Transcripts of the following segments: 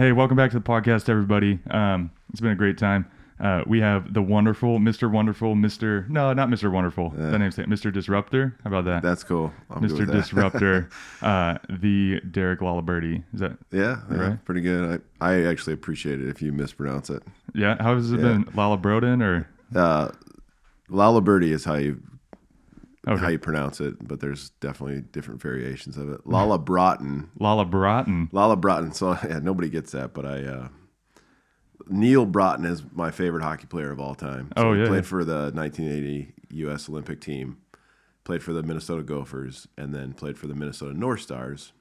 Hey, welcome back to the podcast, everybody. Um, it's been a great time. Uh, we have the wonderful Mr. Wonderful, Mr. No, not Mr. Wonderful. Yeah. That name's Mr. Disruptor. How about that? That's cool. I'm Mr. Disruptor, uh, the Derek Lalaberty. Is that yeah, yeah, Right. pretty good. I, I actually appreciate it if you mispronounce it. yeah? How has it Yeah. been, Lala Broden or Uh, Lala Birdie is how you okay. how you pronounce it, but there's definitely different variations of it. Lala Broughton. Lala Broughton? Lala Broughton. So yeah, nobody gets that, but I uh, Neal Broten is my favorite hockey player of all time. So Oh, he yeah, played yeah. for the 1980 U.S. Olympic team, played for the Minnesota Gophers, and then played for the Minnesota North Stars.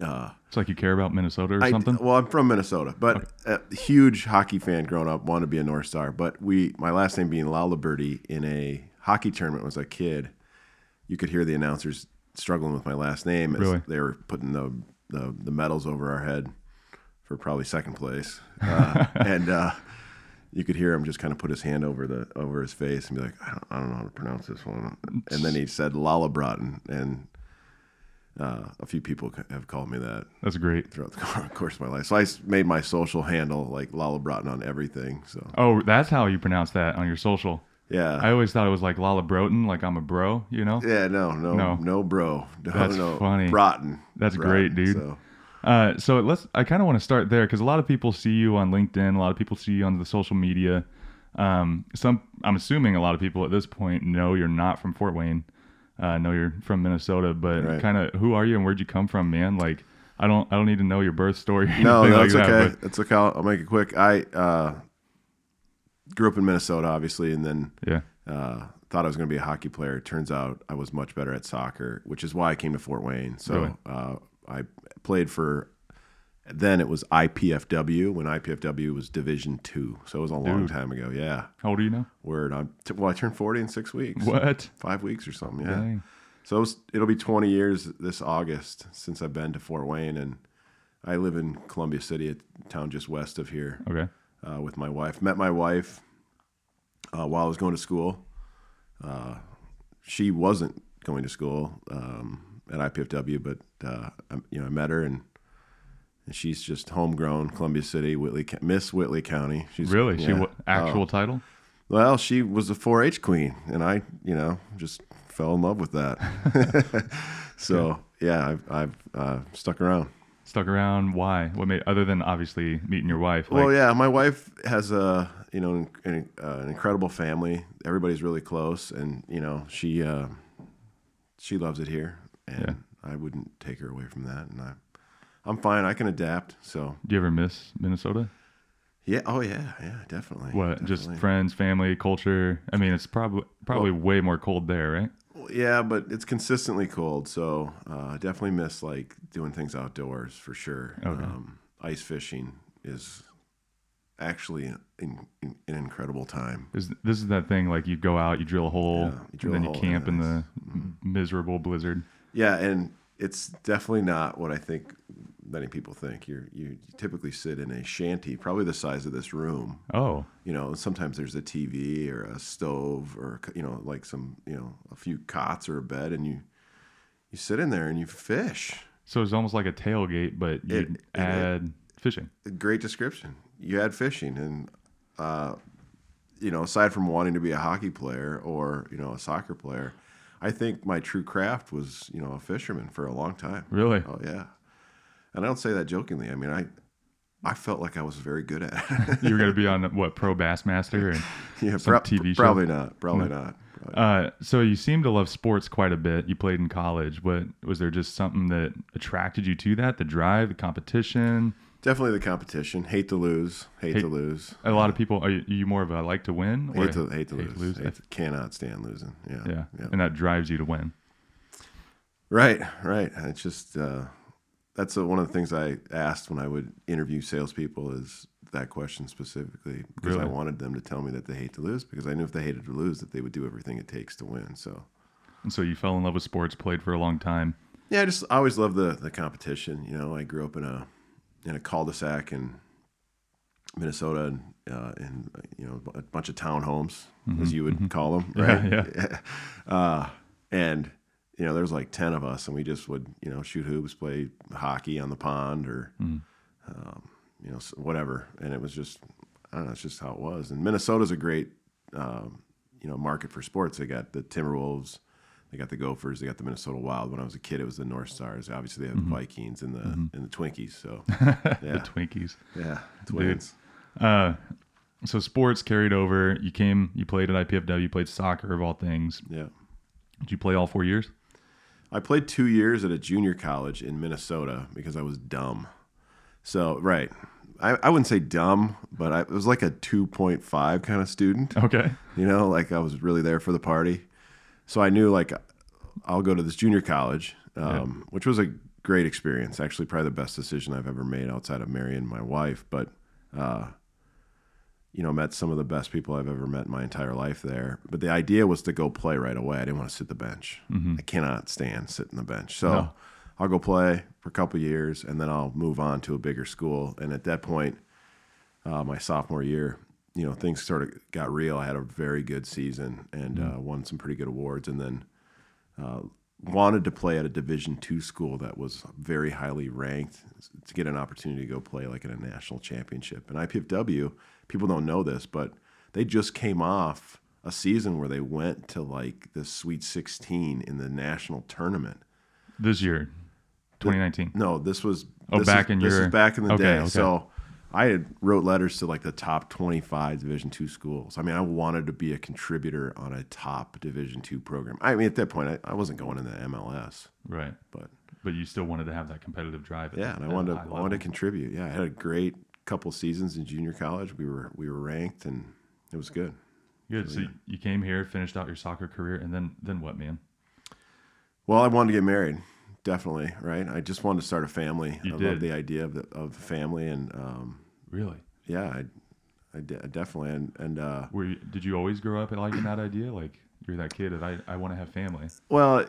Uh, It's like you care about Minnesota or I- something. well, I'm from Minnesota, but a huge hockey fan growing up. Wanted to be a North Star, but we my last name being Lalaberty in a hockey tournament was a kid. You could hear the announcers struggling with my last name as Really? they were putting the, the the medals over our head for probably second place, uh, and uh, you could hear him just kind of put his hand over the over his face and be like, I don't, I don't know how to pronounce this one, and then he said Lala Broughton, and uh, a few people have called me that That's great. throughout the course of my life. So I made my social handle like Lala Broughton on everything. So Oh, that's how you pronounce that on your social. Yeah, I always thought it was like Lala Broden, like I'm a bro, you know? yeah, no, no, No. no, bro, no, That's no, funny. Broughton. That's Broughton. great, dude. So Uh, so let's. I kind of want to start there because a lot of people see you on LinkedIn. A lot of people see you on the social media. Um, some, I'm assuming a lot of people at this point know you're not from Fort Wayne. Uh, know you're from Minnesota, but Right. kind of who are you and where'd you come from, man? Like, I don't, I don't need to know your birth story. no, no, like it's that, okay. It's okay. I'll, I'll make it quick. I uh, grew up in Minnesota, obviously, and then yeah, uh, thought I was going to be a hockey player. Turns out I was much better at soccer, which is why I came to Fort Wayne. So Really? uh, I played for. Then it was IPFW when IPFW was Division Two. So it was a long time ago. Yeah, how old are you now? word. I'm t- well. I turned forty in six weeks. What? Five weeks or something. Yeah. Dang. So it was, it'll be 20 years this August since I've been to Fort Wayne, and I live in Columbia City, a town just west of here, Okay. Uh, with my wife. Met my wife uh, while I was going to school. Uh, she wasn't going to school um, at IPFW, but uh, I, you know I met her, and, and she's just homegrown, Columbia City, Whitley, Miss Whitley County. She's Really? She yeah. wa- actual Oh. title? Well, she was a 4-H queen, and I, you know, just fell in love with that. so yeah, I've, I've uh, stuck around. Stuck around? Why? What made? Other than obviously meeting your wife. Like, well, yeah, my wife has a you know an, uh, an incredible family. Everybody's really close, and you know she uh, she loves it here, and I wouldn't take her away from that. And I, I'm fine. I can adapt. So do you ever miss Minnesota? yeah, oh yeah, yeah, definitely. What? Just friends, family, culture. I mean, it's probably probably way more cold there, right? Yeah, but it's consistently cold, so uh, I definitely miss like doing things outdoors for sure. Okay. Um, ice fishing is actually an, in, in, an incredible time. Is this is that thing like you go out, you drill a hole, Yeah, you drill and then you camp in the miserable blizzard. Yeah, and it's definitely not what I think many people think. You're, you typically sit in a shanty, probably the size of this room. Oh, You know, sometimes there's a TV or a stove or you know, like some you know, a few cots or a bed, and you you sit in there and you fish. so it's almost like a tailgate, but you It- it- add fishing. great description. You add fishing, and uh, you know, aside from wanting to be a hockey player or you know a soccer player, I think my true craft was you know a fisherman for a long time. Really? Oh yeah, and I don't say that jokingly. I mean, I I felt like I was very good at it. you were gonna be on what Pro Bassmaster and yeah, some TV show? Probably not. Probably not. Probably- Uh, so you seem to love sports quite a bit. You played in college. What was there just something that attracted you to that? The drive, the competition. Definitely the competition. Hate to lose. Hate, Hate- to lose. A lot of people are you, you more of a like to win or Hate to hate to lose. lose? Hate- cannot stand losing. Yeah. yeah. Yeah. and that drives you to win. Right, right. It's just uh, that's uh one of the things I asked when I would interview salespeople is that question specifically because I wanted them to tell me that they hate to lose because I knew if they hated to lose that they would do everything it takes to win. So And so you fell in love with sports, played for a long time. yeah, I just I always loved the the competition. You know, I grew up in a in a cul-de-sac in Minnesota and uh, in you know a bunch of townhomes as you would call them, Mm-hmm, Yeah, right? yeah. Uh, and you know, there's like ten of us, and we just would you know shoot hoops, play hockey on the pond, or Mm. um, you know, whatever. And it was just, I don't know, it's just how it was. And Minnesota's a great, um, you know, market for sports. They got the Timberwolves, they got the Gophers, they got the Minnesota Wild. When I was a kid, it was the North Stars. Obviously, they have the Vikings and the and the Twinkies. So, the Twinkies. yeah, twins. Uh, so sports carried over. You came, you played at IPFW, you played soccer of all things. Yeah. Did you play all four years? I played two years at a junior college in Minnesota because I was dumb. So, right. I, I wouldn't say dumb, but I was like a 2.5 kind of student. Okay. You know, like I was really there for the party. So I knew like I'll go to this junior college, um, which was a great experience. Actually, probably the best decision I've ever made outside of marrying my wife. But, uh, you know, met some of the best people I've ever met in my entire life there. But the idea was to go play right away. I didn't want to sit the bench. I cannot stand sitting the bench. So No. I'll go play for a couple years and then I'll move on to a bigger school. And at that point, uh, my sophomore year, you know, things sort of got real. I had a very good season and uh, won some pretty good awards, and then uh, wanted to play at a Division two school that was very highly ranked to get an opportunity to go play like in a national championship. And IPFW, people don't know this, but they just came off a season where they went to like the Sweet 16 in the national tournament. This year, 2019. No, this was Oh, this back is, in this your- is back in the okay, day. okay. So I had wrote letters to like the top 25 Division two schools. I mean, I wanted to be a contributor on a top Division two program. I mean, at that point, I, I wasn't going in the MLS, Right. but But you still wanted to have that competitive drive. At yeah, the- and I wanted to, I wanted to contribute. Yeah, I had a great couple seasons in junior college. We were we were ranked, and it was good. Good. So you came here, finished out your soccer career, and then then what, man? Well, I wanted to get married, definitely. Right, I just wanted to start a family. You I did. love the idea of the of the family, and um, Really? yeah, I, I de- definitely and and. Uh, Were you, did you always grow up liking that idea? Like you're that kid that I, I want to have family. Well,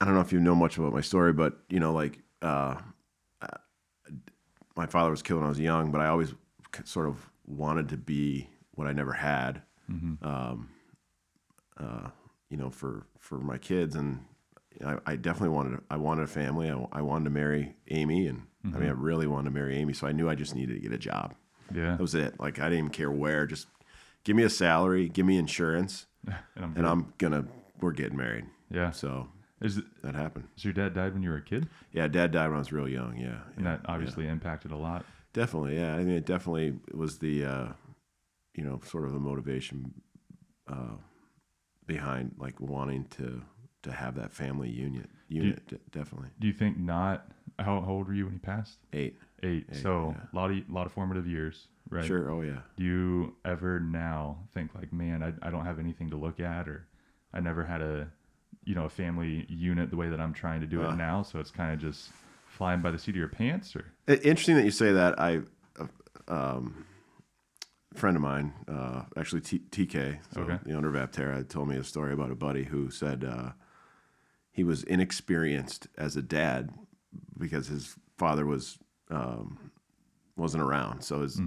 I don't know if you know much about my story, but you know, like uh, uh, my father was killed when I was young, but I always sort of wanted to be what I never had. Um, uh, you know, for for my kids, and I, I definitely wanted I wanted a family. I, I wanted to marry Amy, and I mean, I really wanted to marry Amy, so I knew I just needed to get a job. Yeah. That was it. Like I didn't even care where. Just give me a salary, give me insurance, And I'm and I'm gonna we're getting married. yeah. So Is it, that happened. so your dad died when you were a kid, Yeah, dad died when I was real young. Yeah, and yeah, that obviously impacted a lot. definitely. Yeah, I mean, it definitely was the, uh, you know, sort of the motivation uh, behind like wanting to to have that family unit. Unit, de- definitely. Do you think not? How, how old were you when he passed? Eight. Eight. so a lot of lot of formative years, right? Sure. Oh yeah. Do you ever now think like, man, I, I don't have anything to look at, or I never had a, you know, a family unit the way that I'm trying to do Uh. it now. So it's kind of just flying by the seat of your pants, or Interesting that you say that. I, uh, um, a friend of mine, uh, actually T- TK, so Okay. the owner of Aptera, told me a story about a buddy who said uh, he was inexperienced as a dad because his father was um, wasn't around. So his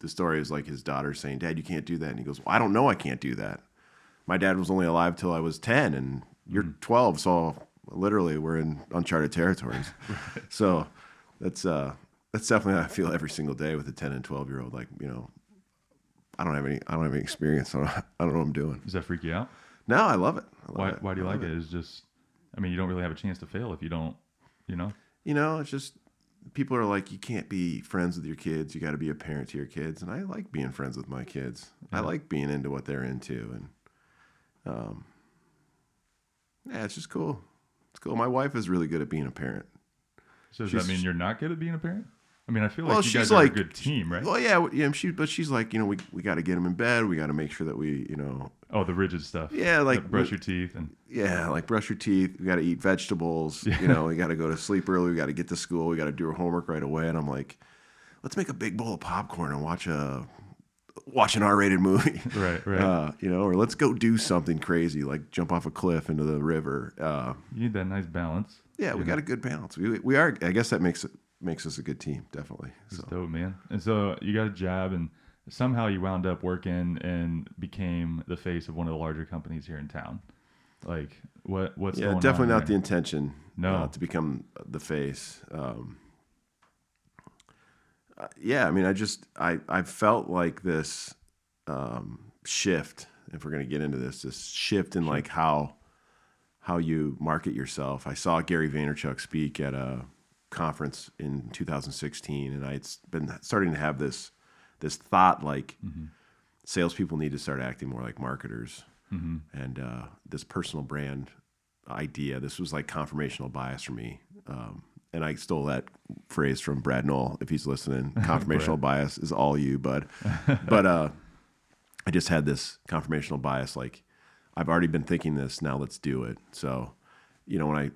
the story is like his daughter saying, "Dad, you can't do that," and he goes, "Well, I don't know, I can't do that. My dad was only alive till I was ten, and you're twelve, so literally we're in uncharted territories." So that's uh that's definitely how I feel every single day with a ten and twelve year old. Like you know, I don't have any I don't have any experience. So I don't know what I'm doing. does that freak you out? No, I love it. I love Why it. Why do you I like love it? It's just, I mean, you don't really have a chance to fail if you don't, you know. You know, it's just people are like, you can't be friends with your kids. You got to be a parent to your kids, and I like being friends with my kids. I like being into what they're into, and um, yeah, it's just cool. It's cool. My wife is really good at being a parent. So does She's- that mean you're not good at being a parent? I mean, I feel like Well, you she's guys are like- a good team, right? Well, yeah, yeah. She, but she's like, you know, we we got to get him in bed. We got to make sure that we, you know, Oh, the rigid stuff. Yeah, like- brush your teeth and yeah, like brush your teeth. We got to eat vegetables. You know, we got to go to sleep early. We got to get to school. We got to do our homework right away. And I'm like, let's make a big bowl of popcorn and watch a watch an R-rated movie. right, right. Uh, you know, or let's go do something crazy like jump off a cliff into the river. Uh, you need that nice balance. yeah, we got a good balance. We we are. I guess that makes it makes us a good team, definitely. It's So dope, man. And so you got a job, and somehow you wound up working and became the face of one of the larger companies here in town. Like, what? What's yeah, definitely not the intention. No. uh, to become the face. Um, uh, yeah, I mean, I just I I felt like this um, shift. If we're gonna get into this, this shift in like how how you market yourself. I saw Gary Vaynerchuk speak at a conference in 2016, and I'd been starting to have this this thought like mm-hmm. salespeople need to start acting more like marketers, mm-hmm. and uh, this personal brand idea. This was like confirmational bias for me. Um, and I stole that phrase from Brad Knoll. If he's listening, confirmational bias is all you, bud. but uh, I just had this confirmational bias. Like I've already been thinking this. Now let's do it. So, you know, when I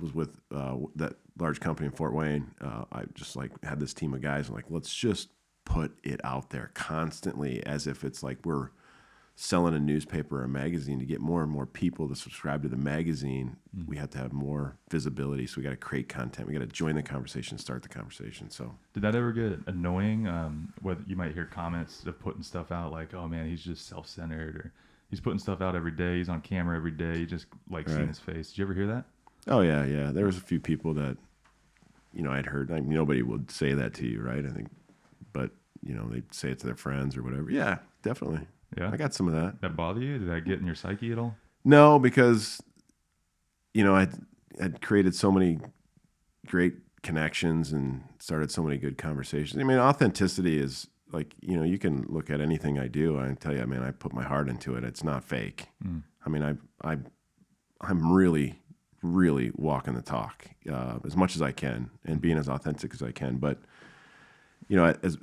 was with uh, that large company in Fort Wayne, uh, I just like had this team of guys. And like, let's just put it out there constantly, as if it's like we're selling a newspaper or a magazine to get more and more people to subscribe to the magazine mm. we have to have more visibility so we got to create content we got to join the conversation start the conversation so did that ever get annoying um, whether you might hear comments of putting stuff out like oh man he's just self-centered or he's putting stuff out every day he's on camera every day you just like right. seeing his face did you ever hear that oh yeah yeah there was a few people that you know i'd heard I mean, nobody would say that to you right i think but you know they'd say it to their friends or whatever yeah definitely yeah, I got some of that. That bother you? Did that get in your psyche at all? No, because you know I had created so many great connections and started so many good conversations. I mean, authenticity is like you know you can look at anything I do. I tell you, I mean, I put my heart into it. It's not fake. Mm. I mean, I I I'm really really walking the talk uh, as much as I can and being as authentic as I can. But you know, as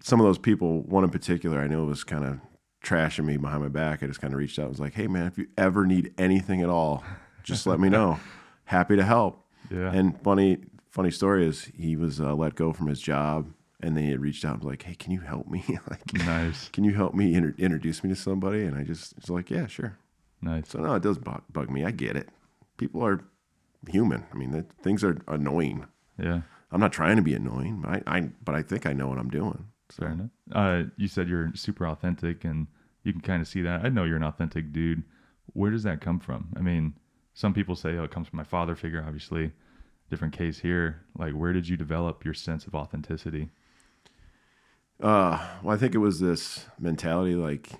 some of those people, one in particular, I know was kind of trashing me behind my back, I just kind of reached out and was like, hey, man, if you ever need anything at all, just let me know. Happy to help. Yeah. And funny, funny story is he was uh, let go from his job and they had reached out and was like, hey, can you help me? like, nice. Can you help me inter- introduce me to somebody? And I just was like, yeah, sure. Nice. So no, it does bug, bug me. I get it. People are human. I mean, things are annoying. Yeah. I'm not trying to be annoying, but I, I but I think I know what I'm doing. Fair enough. Uh, you said you're super authentic, and you can kind of see that. I know you're an authentic dude. Where does that come from? I mean, some people say, "Oh, it comes from my father figure." Obviously, different case here. Like, where did you develop your sense of authenticity? Uh, well, I think it was this mentality, like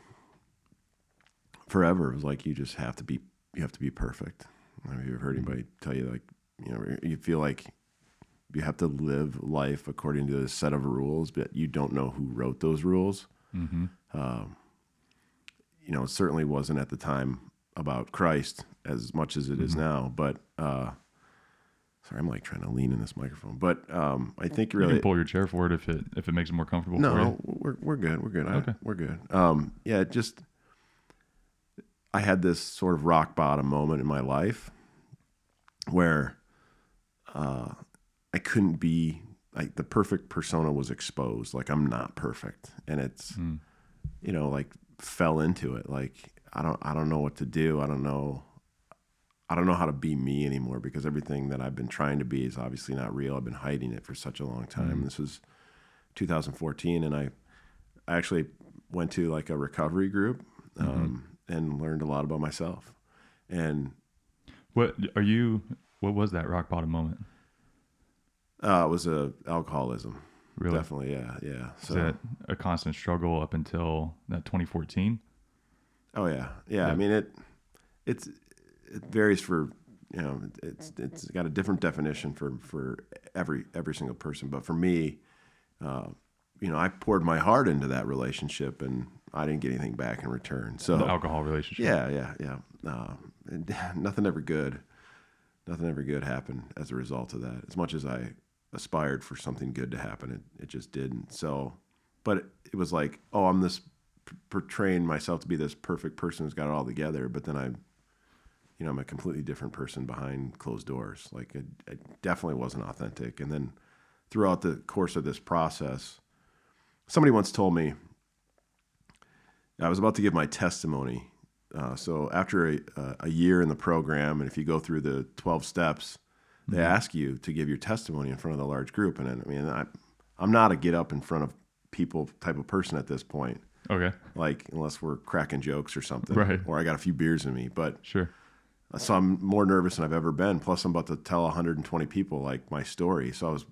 forever. It was like you just have to be, you have to be perfect. Have you ever heard anybody tell you like, you know, you feel like you have to live life according to a set of rules, but you don't know who wrote those rules. Mm-hmm. Um, you know, it certainly wasn't at the time about Christ as much as it mm-hmm. is now. But uh, sorry, I'm like trying to lean in this microphone. But um, I think really you can pull your chair forward if it if it makes it more comfortable. No, we're we're good. We're good. Okay. I, we're good. Um, yeah, just I had this sort of rock bottom moment in my life where. Uh, I couldn't be like the perfect persona was exposed. Like I'm not perfect, and it's mm. you know like fell into it. Like I don't I don't know what to do. I don't know. I don't know how to be me anymore because everything that I've been trying to be is obviously not real. I've been hiding it for such a long time. Mm. This was 2014, and I, I actually went to like a recovery group mm-hmm. um. And learned a lot about myself. And what are you? What was that rock bottom moment? Uh, it was a alcoholism. Really? Definitely, yeah, yeah. So that a constant struggle up until that 2014. Oh yeah, yeah. I mean it. It's it varies for you know it's it's got a different definition for for every every single person. But for me, uh, you know, I poured my heart into that relationship and I didn't get anything back in return. So the alcohol relationship. Yeah, yeah, yeah. Uh, nothing ever good. Nothing ever good happened as a result of that. As much as I aspired for something good to happen. It, it just didn't. So, but it, it was like, oh, I'm this p- portraying myself to be this perfect person who's got it all together. But then I, you know, I'm a completely different person behind closed doors. Like it, it definitely wasn't authentic. And then throughout the course of this process, somebody once told me, I was about to give my testimony. Uh, so after a, a year in the program, and if you go through the 12 steps, they mm-hmm. ask you to give your testimony in front of the large group. And I mean, I, I'm not a get up in front of people type of person at this point. Okay. Like unless we're cracking jokes or something, right? Or I got a few beers in me, but sure. So I'm more nervous than I've ever been. Plus, I'm about to tell 120 people like my story. So I was,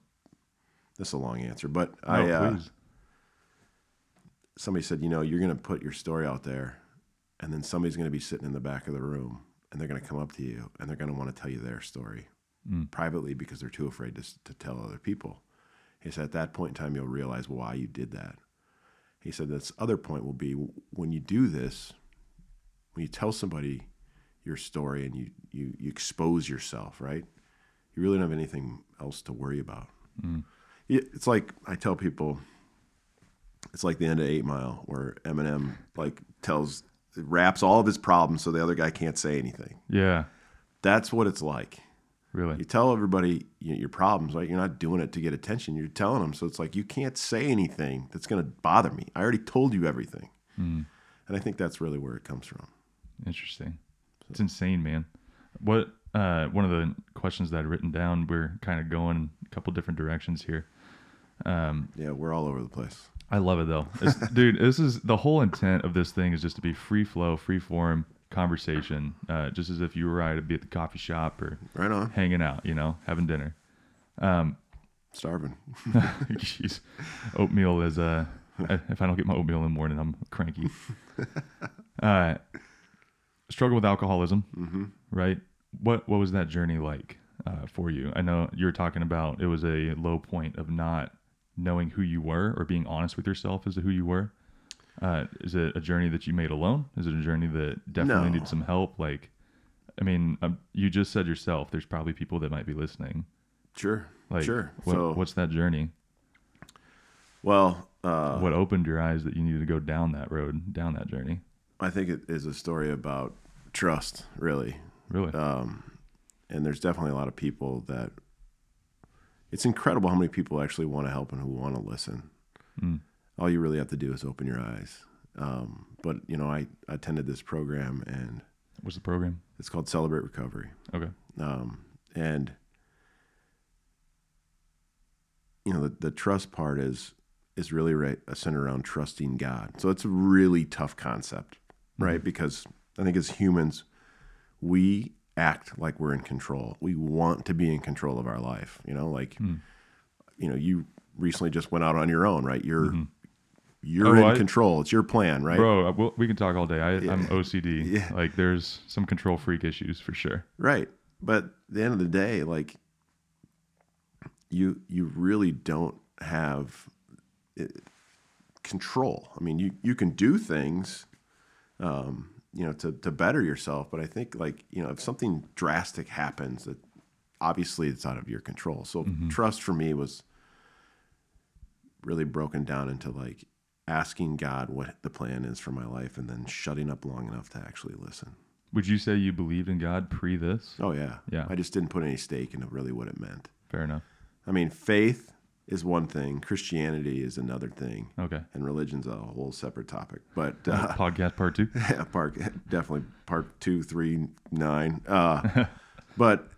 this is a long answer, but No, I uh. Somebody said, you know, you're going to put your story out there, and then somebody's going to be sitting in the back of the room, and they're going to come up to you, and they're going to want to tell you their story Mm. privately because they're too afraid to, to tell other people. He said, at that point in time, you'll realize why you did that. He said, this other point will be when you do this, when you tell somebody your story and you, you, you expose yourself, right? You really don't have anything else to worry about. Mm. It's like I tell people, it's like the end of Eight Mile, where Eminem like tells, raps all of his problems so the other guy can't say anything. Yeah, That's what it's like. really. You tell everybody your problems, right? You're not doing it to get attention. You're telling them, so it's like you can't say anything that's going to bother me. I already told you everything, Mm. and I think that's really where it comes from. Interesting. It's insane, man. What uh, one of the questions that I'd written down, we're kind of going a couple different directions here. Um, Yeah, we're all over the place. I love it though, It's- dude. This is the whole intent of this thing is just to be free flow, free form conversation, uh, just as if you were I to be at the coffee shop or Right on. hanging out, you know, having dinner. Starving. Jeez, oatmeal is uh, if I don't get my oatmeal in the morning, I'm cranky. Uh, struggle with alcoholism, Mm-hmm. right? What what was that journey like uh, for you? I know you were talking about it was a low point of not knowing who you were or being honest with yourself as to who you were. Uh, is it a journey that you made alone? Is it a journey that definitely No. needed some help? Like, I mean, um, you just said yourself. There's probably people that might be listening. Sure. Like, sure. What, so, what's that journey? well, uh, what opened your eyes that you needed to go down that road, down that journey? I think it is a story about trust, really. Really? Um, and there's definitely a lot of people that it's incredible how many people actually want to help and who want to listen. Mm. All you really have to do is open your eyes. Um, but you know, I attended this program and What's the program? it's called Celebrate Recovery. Okay. Um, and you know, the, the trust part is is really right centered around trusting God. So it's a really tough concept, right? Because I think as humans, we act like we're in control. We want to be in control of our life. You know, like Mm. you know, you recently just went out on your own, right? You're Mhm. you're Oh, in I- control. It's your plan, right? Bro, uh, we'll, we can talk all day. I, Yeah. I'm OCD. Yeah. Like, there's some control freak issues for sure. Right. But at the end of the day, like you you really don't have uh, control. I mean, you you can do things um, you know, to to better yourself, but I think like, you know, if something drastic happens that obviously it's out of your control. So mm-hmm. trust for me was really broken down into like asking God what the plan is for my life and then shutting up long enough to actually listen. Would you say you believed in God pre this? Oh yeah. Yeah. I just didn't put any stake into really what it meant. Fair enough. I mean, faith is one thing, Christianity is another thing, Okay. and religion's a whole separate topic. But uh, Podcast part two. yeah, part definitely part two, three, nine. Uh, but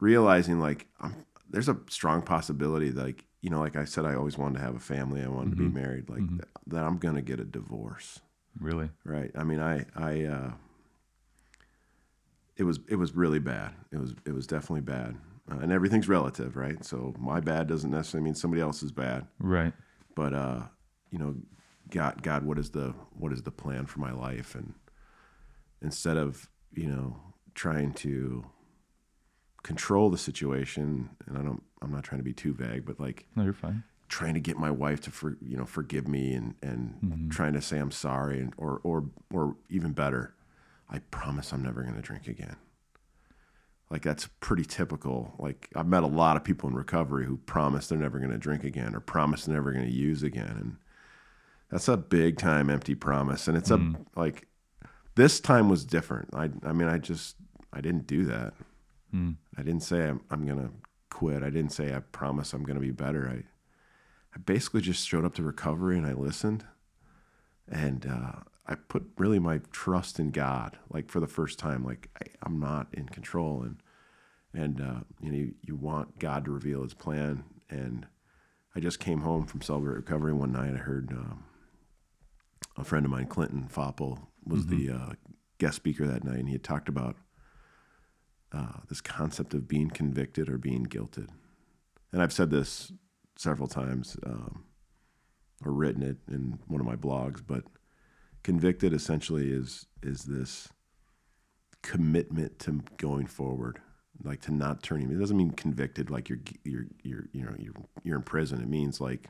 realizing like I'm, there's a strong possibility, like you know, like I said, I always wanted to have a family. I wanted to be married. Like Mhm. that, that I'm gonna get a divorce. Really? Right. I mean, I, I, uh, it was, it was really bad. It was, it was definitely bad. Uh, and everything's relative, right? So my bad doesn't necessarily mean somebody else is bad. Right. But, uh, you know, God, God, what is the, what is the plan for my life? And instead of, you know, trying to control the situation, and I don't, I'm not trying to be too vague, but like, No, you're fine. trying to get my wife to for, you know forgive me and and Mhm. trying to say I'm sorry and or or or even better, I promise I'm never going to drink again. Like that's pretty typical. Like I've met a lot of people in recovery who promise they're never going to drink again or promise they're never going to use again and that's a big time empty promise and it's Mm. a like this time was different. I I mean I just I didn't do that. Mm. I didn't say I'm, I'm going to quit. I didn't say I promise I'm going to be better. I, I basically just showed up to recovery and I listened. And uh, I put really my trust in God, like for the first time, like I, I'm not in control. And, and uh, you know, you, you want God to reveal his plan. And I just came home from Celebrate Recovery one night. I heard um, a friend of mine, Clinton Foppel, was the uh, guest speaker that night. And he had talked about uh, this concept of being convicted or being guilted. and I've said this several times um, or written it in one of my blogs, but convicted essentially is is this commitment to going forward, like to not turning. It doesn't mean convicted like you're you're you're you know you're you're in prison. It means like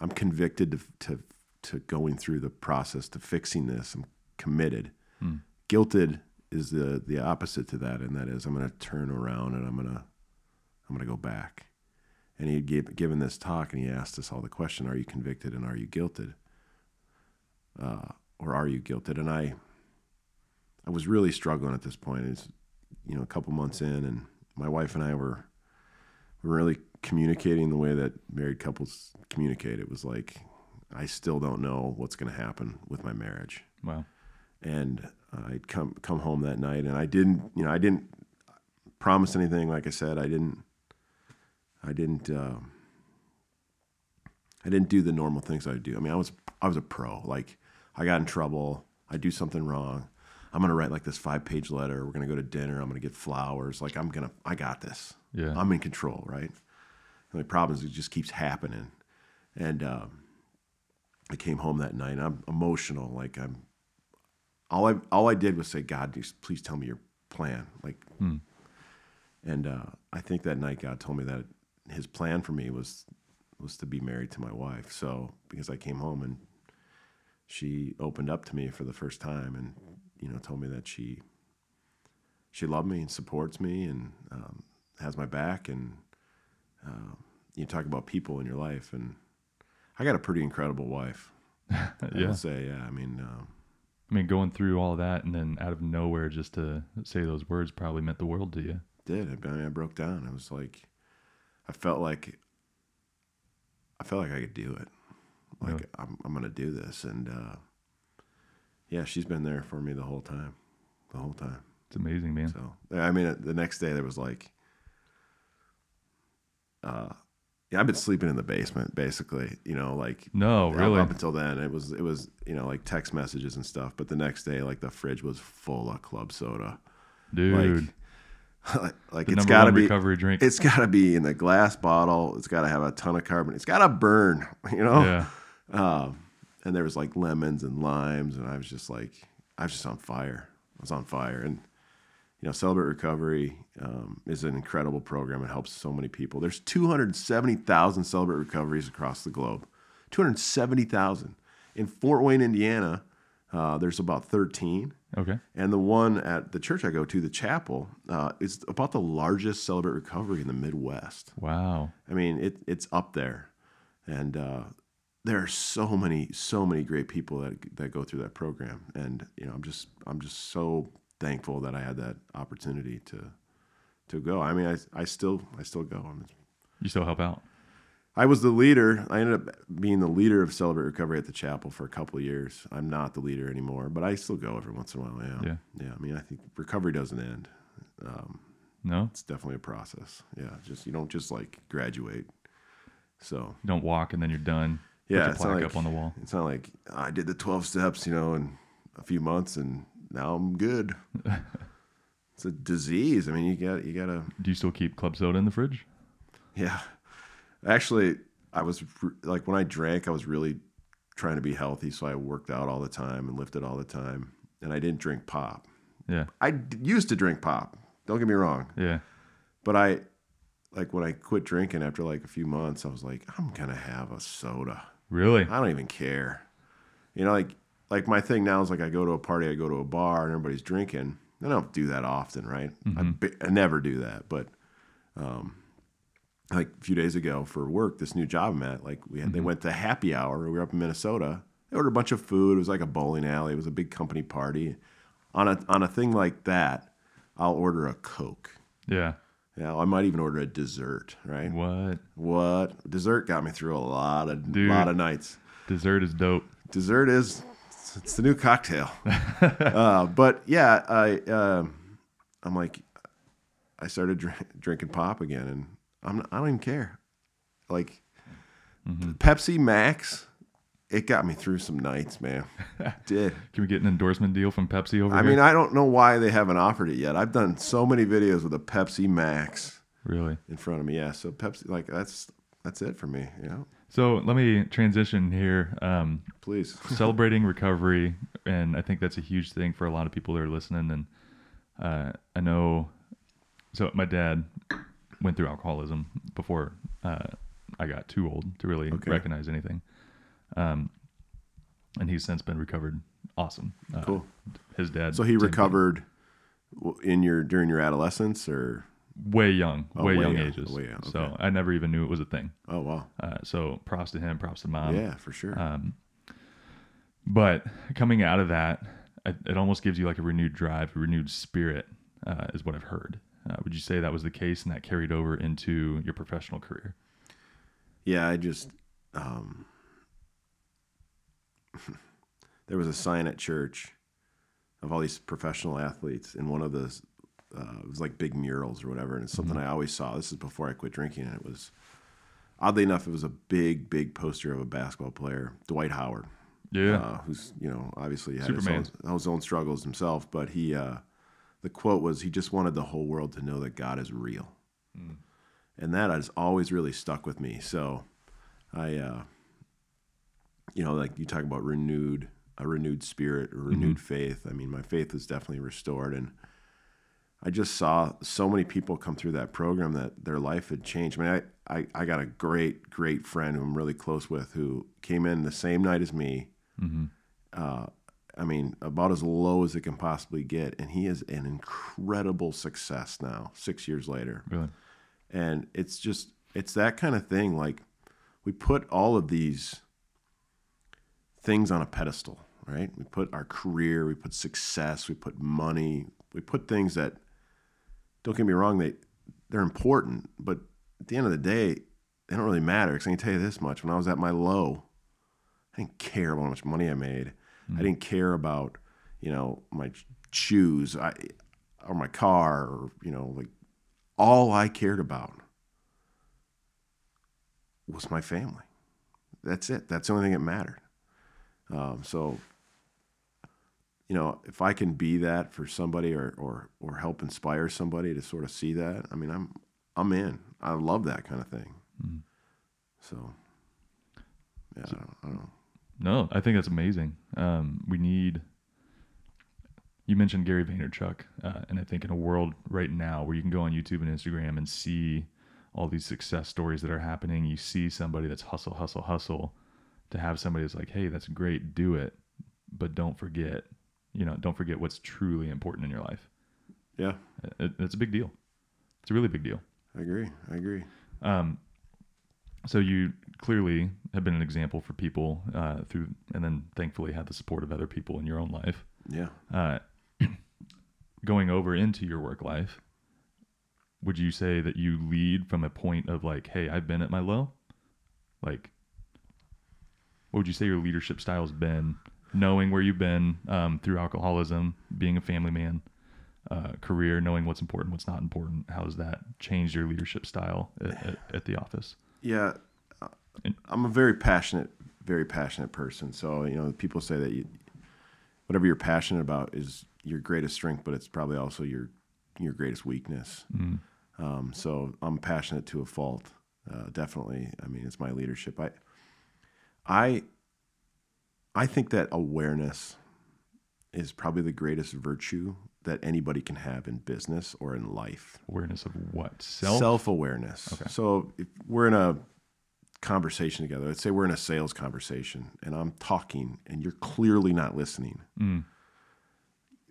I'm convicted to to to going through the process to fixing this. I'm committed. Hmm. Guilted is the the opposite to that, and that is I'm going to turn around and I'm going to I'm going to go back. And he had given this talk, and he asked us all the question: Are you convicted and are you guilted, uh, or are you guilted? And I I was really struggling at this point. It's you know a couple months in, and my wife and I were were really communicating the way that married couples communicate. It was like I still don't know what's going to happen with my marriage Wow. and I'd come come home that night, and I didn't, you know, I didn't promise anything. Like I said, I didn't, I didn't, uh, I didn't do the normal things I do. I mean, I was I was a pro. Like I got in trouble, I do something wrong. I'm gonna write like this five page letter. We're gonna go to dinner. I'm gonna get flowers. Like I'm gonna, I got this. Yeah. I'm in control, right? The only problem is it just keeps happening. And um, I came home that night. I'm emotional. Like I'm all I all I did was say, God, please tell me your plan. Like, Hmm. and uh, I think that night God told me that His plan for me was was to be married to my wife. So because I came home and she opened up to me for the first time, and you know told me that she she loved me and supports me and um, has my back, and um, you talk about people in your life, and I got a pretty incredible wife. yeah. I will say, yeah. I mean. Um, I mean, going through all that and then out of nowhere just to say those words probably meant the world to you. did. I mean, I broke down. I was like, I felt like, I felt like I could do it. Like Really? I'm, I'm gonna do this, and uh, yeah, she's been there for me the whole time, the whole time. It's amazing, man. So I mean, the next day there was like, uh, yeah, I've been sleeping in the basement basically. You know, like No, really. Up until then, it was it was you know like text messages and stuff. But the next day, like the fridge was full of club soda. Dude. Like, like the it's got to be recovery drink. it's got to be in the glass bottle. It's got to have a ton of carbon. It's got to burn, you know. yeah. Um, and there was like lemons and limes, and I was just like, I was just on fire. I was on fire, and you know, Celebrate Recovery um, is an incredible program. It helps so many people. There's 270,000 Celebrate Recoveries across the globe. 270,000 in Fort Wayne, Indiana. Uh, there's about 13. Okay. And the one at the church I go to, the chapel, uh, is about the largest Celebrate Recovery in the Midwest. Wow. I mean, it, it's up there, and uh, there are so many, so many great people that that go through that program, and you know, I'm just, I'm just so thankful that I had that opportunity to, to go. I mean, I, I still, I still go. I, mean, You still help out. I was the leader. I ended up being the leader of Celebrate Recovery at the chapel for a couple of years. I'm not the leader anymore, but I still go every once in a while. Yeah, Yeah. yeah. I mean, I think recovery doesn't end. Um, No? it's definitely a process. Yeah, just you don't just like graduate. So You don't walk and then you're done. Put yeah, it's plaque not up on the wall. It's not like I did the twelve steps, you know, in a few months, and now I'm good. it's a disease. I mean, you got you gotta. Do you still keep club soda in the fridge? Yeah, actually, I was like when I drank, I was really trying to be healthy, so I worked out all the time and lifted all the time, and I didn't drink pop. Yeah. I d- used to drink pop. Don't get me wrong. Yeah. But I, like when I quit drinking after like a few months, I was like, I'm gonna have a soda. Really? I don't even care. You know, like like my thing now is like I go to a party, I go to a bar, and everybody's drinking. I don't do that often, right? I, bi- I never do that. But um, like a few days ago for work, this new job I'm at, like we had, they went to happy hour. We were up in Minnesota. They ordered a bunch of food. It was like a bowling alley. It was a big company party. On a on a thing like that, I'll order a Coke. Yeah. Yeah, I might even order a dessert, right? What? What dessert got me through a lot of Dude. lot of nights. Dessert is dope. Dessert is it's the new cocktail. uh, but yeah, I um I'm like I started drink, drinking pop again, and I'm I don't even care. Like Pepsi Max, it got me through some nights, man. It did. Can we get an endorsement deal from Pepsi over I here? I mean, I don't know why they haven't offered it yet. I've done so many videos with a Pepsi Max. Really. in front of me. Yeah, so Pepsi, like that's that's it for me. You know, So let me transition here. Um, please. celebrating recovery, and I think that's a huge thing for a lot of people that are listening. And uh, I know, so my dad went through alcoholism before uh, I got too old to really Okay. recognize anything. Um, and he's since been recovered. Awesome. Uh, Cool. His dad. So he recovered in your during your adolescence, or way young, Oh, way, way young young, ages. way young, So. I never even knew it was a thing. oh wow, Uh, so props to him, props to mom. yeah, for sure. Um, but coming out of that, it, it almost gives you like a renewed drive, a renewed spirit, uh, is what I've heard. Uh, would you say that was the case and that carried over into your professional career? Yeah, I just um, there was a sign at church of all these professional athletes, and one of the uh, it was like big murals or whatever, and it's something I always saw. This is before I quit drinking, and it was oddly enough, it was a big, big poster of a basketball player, Dwight Howard, Yeah. uh, who's you know obviously had his own, his own struggles himself, but he uh, the quote was he just wanted the whole world to know that God is real, and that has always really stuck with me. So I, uh, you know, like you talk about renewed a renewed spirit, a renewed faith. I mean, my faith was definitely restored, and I just saw so many people come through that program that their life had changed. I mean, I, I, I got a great, great friend who I'm really close with who came in the same night as me. Mm-hmm. Uh, I mean, about as low as it can possibly get. And he is an incredible success now, six years later. Really? And it's just, it's that kind of thing. Like, we put all of these things on a pedestal, right? We put our career, we put success, we put money, we put things that, don't get me wrong, they, they're important, but at the end of the day, they don't really matter. Because I can tell you this much when I was at my low, I didn't care about how much money I made. I mm-hmm. didn't care about, you know, my shoes I, or my car or, you know, like all I cared about was my family. That's it. That's the only thing that mattered. Um, so, you know, if I can be that for somebody or, or, or help inspire somebody to sort of see that, I mean, I'm, I'm in. I love that kind of thing. So, yeah, I, don't, I don't know. No, I think that's amazing. Um, we need. You mentioned Gary Vaynerchuk, uh, and I think in a world right now where you can go on YouTube and Instagram and see all these success stories that are happening, you see somebody that's hustle, hustle, hustle. To have somebody that's like, "Hey, that's great, do it," but don't forget, you know, don't forget what's truly important in your life. Yeah, It, it's a big deal. It's a really big deal. I agree. I agree. Um, so you clearly have been an example for people uh, through, and then thankfully had the support of other people in your own life. Yeah. Uh, going over into your work life, would you say that you lead from a point of like, hey, I've been at my low? Like, what would you say your leadership style has been? Knowing where you've been um, through alcoholism, being a family man, uh, career, knowing what's important, what's not important. How has that changed your leadership style at, at, at the office? Yeah, I'm a very passionate, very passionate person. So you know, people say that you, whatever you're passionate about is your greatest strength, but it's probably also your your greatest weakness. Mm. Um, so I'm passionate to a fault. Uh, definitely. I mean, it's my leadership. I, I, I think that awareness is probably the greatest virtue that anybody can have in business or in life. Awareness of what self. Self awareness. Okay. So if we're in a conversation together, let's say we're in a sales conversation and I'm talking and you're clearly not listening. Mm.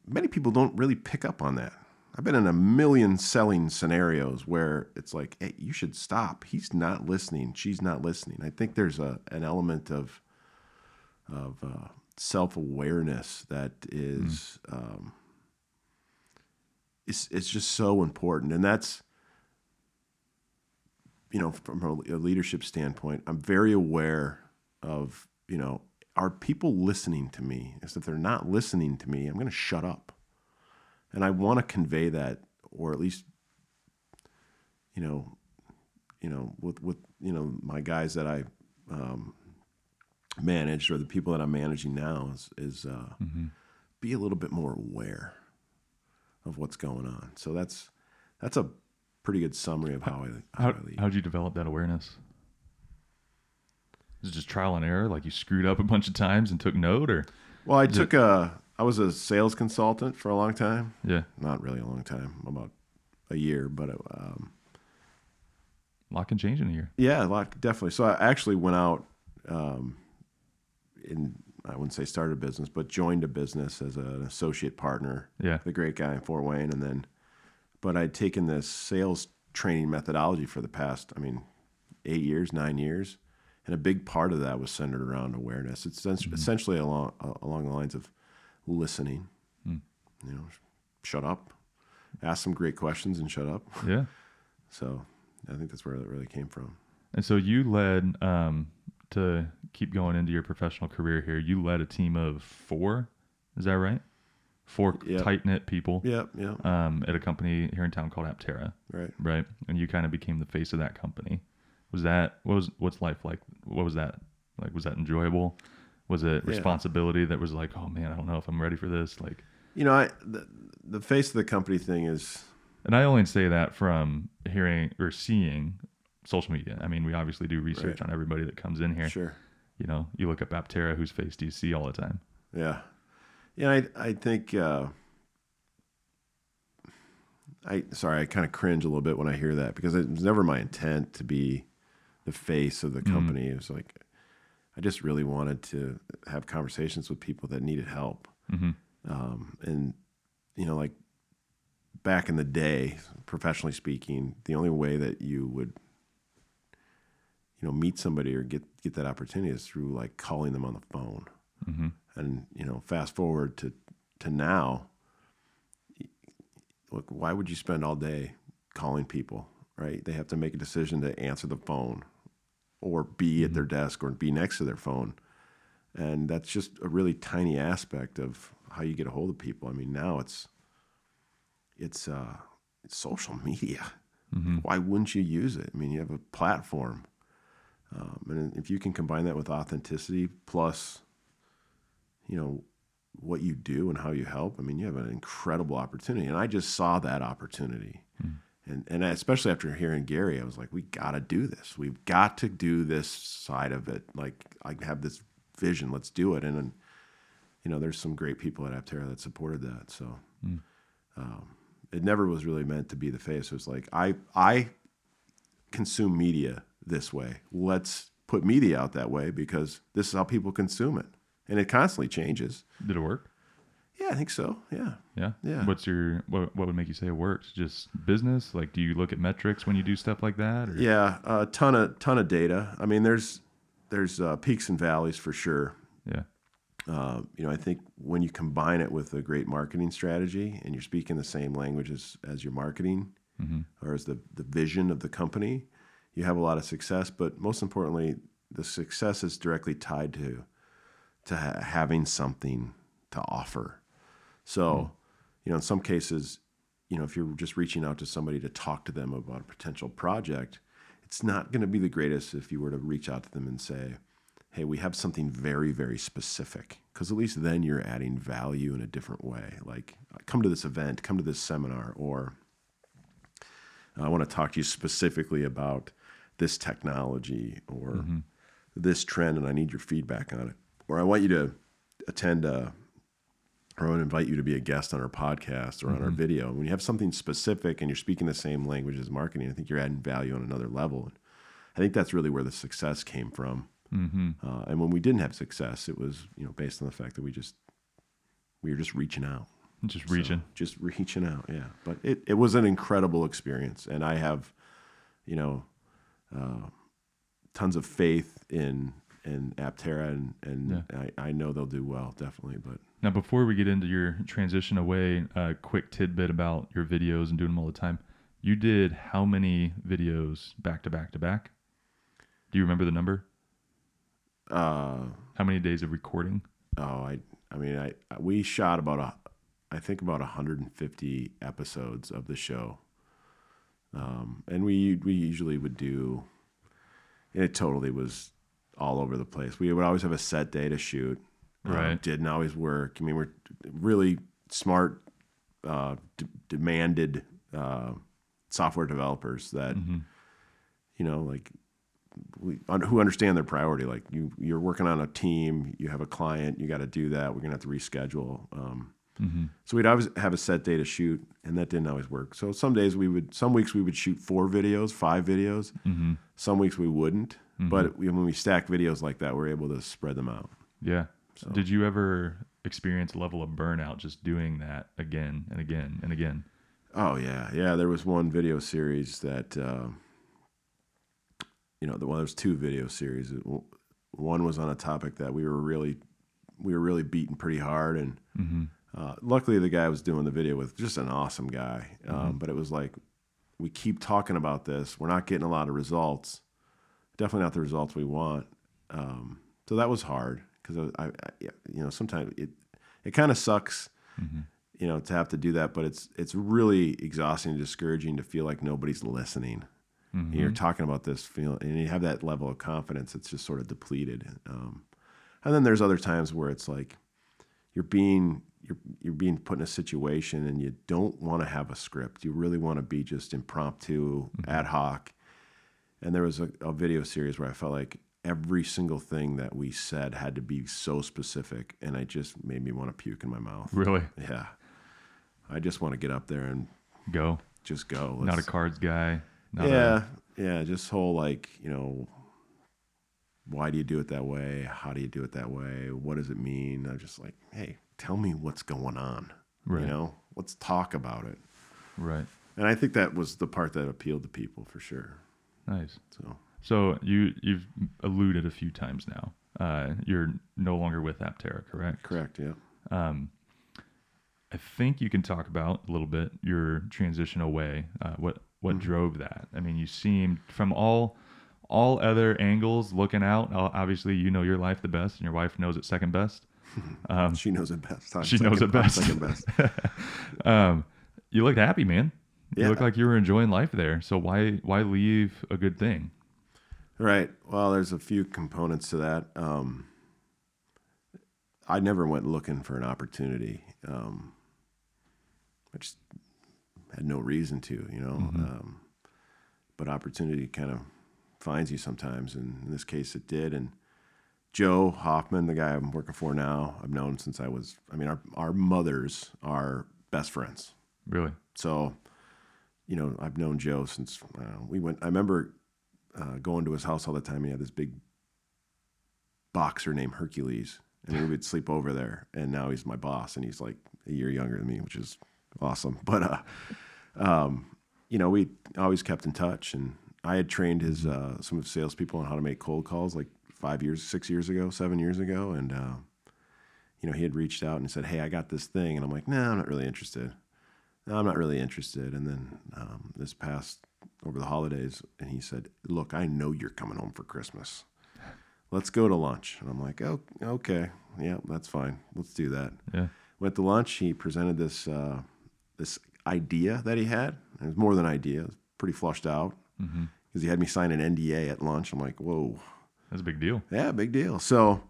Many people don't really pick up on that. I've been in a million selling scenarios where it's like, hey, you should stop. He's not listening. She's not listening. I think there's a an element of of uh, self awareness that is um, it's it's just so important, and that's you know from a leadership standpoint, I'm very aware of you know are people listening to me? Is if they're not listening to me, I'm going to shut up, and I want to convey that, or at least you know you know with with you know my guys that I um, managed or the people that I'm managing now is is uh, Mm-hmm. be a little bit more aware of what's going on. So that's that's a pretty good summary of how I how, How I lead. how'd you develop that awareness? Is it just trial and error? Like you screwed up a bunch of times and took note, or well, I took a I was a sales consultant for a long time. yeah, Not really a long time, about a year, but um, a lot can change in a year. Yeah, a lot definitely. So I actually went out um, in I wouldn't say started a business, but joined a business as an associate partner. Yeah, The great guy in Fort Wayne, and then, but I'd taken this sales training methodology for the past, I mean, eight years, nine years, and a big part of that was centered around awareness. It's essentially, essentially along uh, along the lines of listening. You know, shut up, ask some great questions, and shut up. yeah. So I think that's where that really came from. And so you led um, to keep going into your professional career here. You led a team of four. Is that right? Four Yep. tight knit people Yep, yeah, um, at a company here in town called Aptera, right. right? And you kind of became the face of that company. Was that what was what's life like? What was that like? Was that enjoyable? Was it Yeah. responsibility that was like, oh man, I don't know if I'm ready for this? Like, You know, I the, the face of the company thing is and I only say that from hearing or seeing social media. I mean, we obviously do research Right. on everybody that comes in here. sure. You know, you look up Aptera, whose face do you see all the time? Yeah, yeah. I I think uh, I sorry. I kind of cringe a little bit when I hear that because it was never my intent to be the face of the company. It was like I just really wanted to have conversations with people that needed help, Mhm. um, and you know, like back in the day, professionally speaking, the only way that you would you know meet somebody or get get that opportunity is through like calling them on the phone. Hmm and you know fast forward to to now look why would you spend all day calling people right? They have to make a decision to answer the phone or be at their desk or be next to their phone. And that's just a really tiny aspect of how you get a hold of people. I mean now it's it's uh it's social media. Why wouldn't you use it? I mean you have a platform. Um, and if you can combine that with authenticity plus you know what you do and how you help i mean you have an incredible opportunity. And i just saw that opportunity and and especially after hearing gary i was like we got to do this we've got to do this side of it like i have this vision let's do it and, then you know there's some great people at aptera that supported that so um, it never was really meant to be the face it was like i i consume media this way. Let's put media out that way because this is how people consume it. And it constantly changes. Did it work? Yeah, I think so. Yeah. Yeah. Yeah. What's your what? What would make you say it works? Just business? Like, do you look at metrics when you do stuff like that? Or? Yeah, a ton of ton of data. I mean, there's there's uh, peaks and valleys for sure. Yeah. Uh, you know, I think when you combine it with a great marketing strategy and you're speaking the same language as, as your marketing or as the, the vision of the company, you have a lot of success. But most importantly, the success is directly tied to to ha- having something to offer. So, hmm. you know, in some cases, you know, if you're just reaching out to somebody to talk to them about a potential project, it's not going to be the greatest if you were to reach out to them and say, hey, we have something very, very specific. Because at least then you're adding value in a different way. Like, come to this event, come to this seminar, or I want to talk to you specifically about this technology or mm-hmm. this trend, and I need your feedback on it. Or I want you to attend a, or I want to invite you to be a guest on our podcast or on our video. When you have something specific and you're speaking the same language as marketing, I think you're adding value on another level. And I think that's really where the success came from. Mm-hmm. Uh, and when we didn't have success, it was you know based on the fact that we just we were just reaching out, Just So, reaching. just reaching out. Yeah, but it it was an incredible experience, and I have you know uh, tons of faith in in Aptera, and and I, I know they'll do well, definitely. But Now, before we get into your transition away, a quick tidbit about your videos and doing them all the time. You did how many videos back to back to back? Do you remember the number? uh, How many days of recording? oh, I I mean I we shot about a I think about 150 episodes of the show. Um, and we we usually would do it totally was all over the place. We would always have a set day to shoot. Um, Right. didn't always work. I mean, we're really smart, uh, d- demanded uh, software developers that Mm-hmm. you know like we, un- who understand their priority. Like you, you're working on a team, you have a client, you got to do that. We're gonna have to reschedule. Um, Mm-hmm. so we'd always have a set day to shoot, and that didn't always work. So some days we would, some weeks we would shoot four videos, five videos. Mm-hmm. Some weeks we wouldn't. But we, when we stack videos like that, we're able to spread them out. Yeah. Did you ever experience a level of burnout just doing that again and again and again? Oh yeah, yeah. There was one video series that, uh, you know, the well, there was two video series. One was on a topic that we were really, we were really beating pretty hard, and Mm-hmm. uh, luckily the guy I was doing the video with just an awesome guy. Um, but it was like, we keep talking about this, we're not getting a lot of results. Definitely not the results we want. Um, so that was hard because I, I, you know, sometimes it, it kind of sucks mm-hmm. you know to have to do that but it's it's really exhausting and discouraging to feel like nobody's listening. And you're mm-hmm. talking about this feel and you have that level of confidence it's just sort of depleted um, and then there's other times where it's like you're being you're you're being put in a situation and you don't want to have a script. You really want to be just impromptu mm-hmm. ad hoc. And there was a, a video series where i felt like every single thing that we said had to be so specific and it just made me want to puke in my mouth Really? yeah. I just want to get up there and Go. just go. Not a cards guy. Not a- yeah. yeah. Just whole like, you know, why do you do it that way? How do you do it that way? What does it mean? I'm just like, hey, tell me what's going on. Right. You know, let's talk about it. right. And I think that was the part that appealed to people for sure. Nice. So So you you've alluded a few times now. Uh, you're no longer with Aptera, correct? correct. Yeah. Um, I think you can talk about a little bit your transition away. Uh, what what drove that? I mean, you seemed from all all other angles looking out. Obviously, you know your life the best, and your wife knows it second best. Um, She knows it best. I'm She knows second- it I'm best. Second best. um, you looked happy, man. You looked like you were enjoying life there. So why why leave a good thing? Right. Well, there's a few components to that. Um, I never went looking for an opportunity. Um, I just had no reason to, you know. Um, but opportunity kind of finds you sometimes, and in this case, it did. And Joe Hoffman, the guy I'm working for now, I've known since I was. I mean, our our mothers are best friends. Really? So, you know, I've known Joe since I we went. I remember uh, going to his house all the time. He had this big boxer named Hercules, and we would sleep over there. And now he's my boss, and he's like a year younger than me, which is awesome. But, uh, um, you know, we always kept in touch, and I had trained his uh, some of his salespeople on how to make cold calls like five years, six years ago, seven years ago, and. Uh, you know, he had reached out and said, "Hey, I got this thing," and I'm like, "No, I'm not really interested." No, I'm not really interested. And then um, this past over the holidays, and he said, "Look, I know you're coming home for Christmas. Let's go to lunch." And I'm like, "Oh, okay, yeah, that's fine. Let's do that." Yeah. Went to lunch. He presented this uh, this idea that he had. It was more than idea. It was pretty flushed out because he had me sign an NDA at lunch. I'm like, "Whoa." That's a big deal. Yeah, big deal. So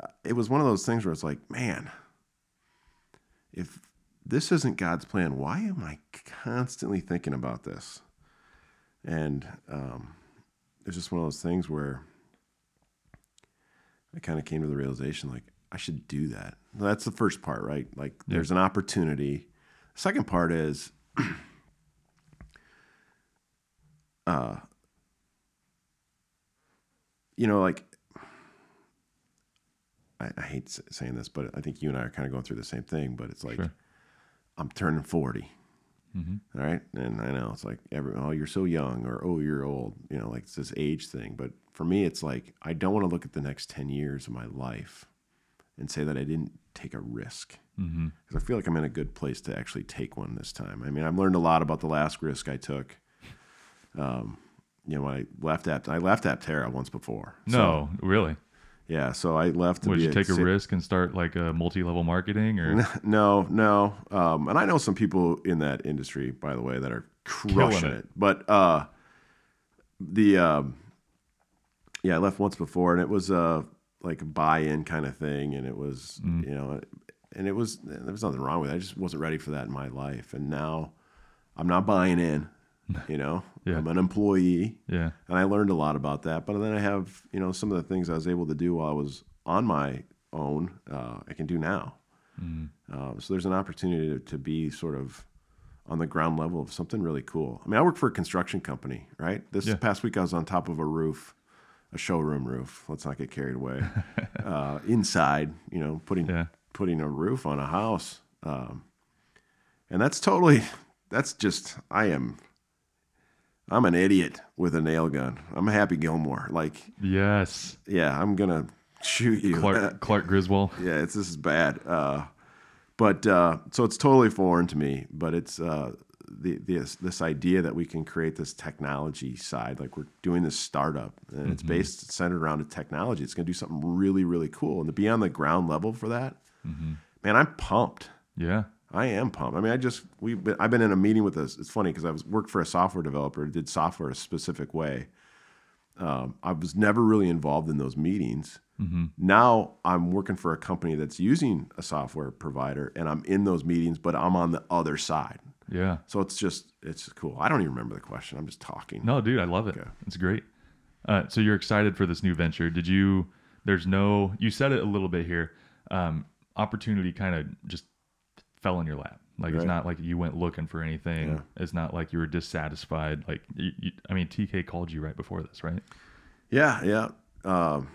uh, it was one of those things where it's like, man, if this isn't God's plan, why am I constantly thinking about this? And um, it's just one of those things where I kind of came to the realization like, I should do that. That's the first part, right? Like, there's an opportunity. Second part is, uh, you know, like I, I hate saying this, but I think you and I are kind of going through the same thing. But it's like Sure. I'm turning 40, Mm-hmm. all right, and I know it's like every oh you're so young or oh you're old, you know, like it's this age thing. But for me, it's like I don't want to look at the next 10 years of my life and say that I didn't take a risk Mm-hmm. because I feel like I'm in a good place to actually take one this time. I mean, I've learned a lot about the last risk I took. Um, you know, I left Apt, I left Aptera once before. So, No, really. Yeah, so I left to Would you take a sa- risk and start like a multi-level marketing or No, no. Um, and I know some people in that industry, by the way, that are crushing it. it. But uh, the um, yeah, I left once before, and it was uh, like a buy-in kind of thing, and it was Mm. you know, and it was there was nothing wrong with it. I just wasn't ready for that in my life, and now I'm not buying in. You know, Yeah. I'm an employee, Yeah. and I learned a lot about that. But then I have, you know, some of the things I was able to do while I was on my own, uh, I can do now. Mm. Uh, so there's an opportunity to, to be sort of on the ground level of something really cool. I mean, I work for a construction company, right? This Yeah. past week I was on top of a roof, a showroom roof. Let's not get carried away. uh, inside, you know, putting Yeah. putting a roof on a house, um, and that's totally. That's just I am. I'm an idiot with a nail gun. I'm a Happy Gilmore. Like, Yes. yeah, I'm gonna shoot you. Clark Clark Griswold. yeah, it's this is bad. Uh, but uh, so it's totally foreign to me. But it's uh, the this this idea that we can create this technology side, like we're doing this startup, and it's based centered around a technology. It's going to do something really really cool, and to be on the ground level for that, man, I'm pumped. Yeah. I am pumped. I mean, I just we I've been in a meeting with us. It's funny because I was worked for a software developer, did software a specific way. Um, I was never really involved in those meetings. Now I'm working for a company that's using a software provider, and I'm in those meetings, but I'm on the other side. Yeah. So it's just it's cool. I don't even remember the question. I'm just talking. No, dude, I love it. Okay. It's great. Uh, so you're excited for this new venture. Did you? There's no. You said it a little bit here. Um, opportunity kind of just fell in your lap. Like it's not like you went looking for anything. Yeah. It's not like you were dissatisfied. Like you, you, I mean, TK called you right before this, right? Yeah, yeah. Um,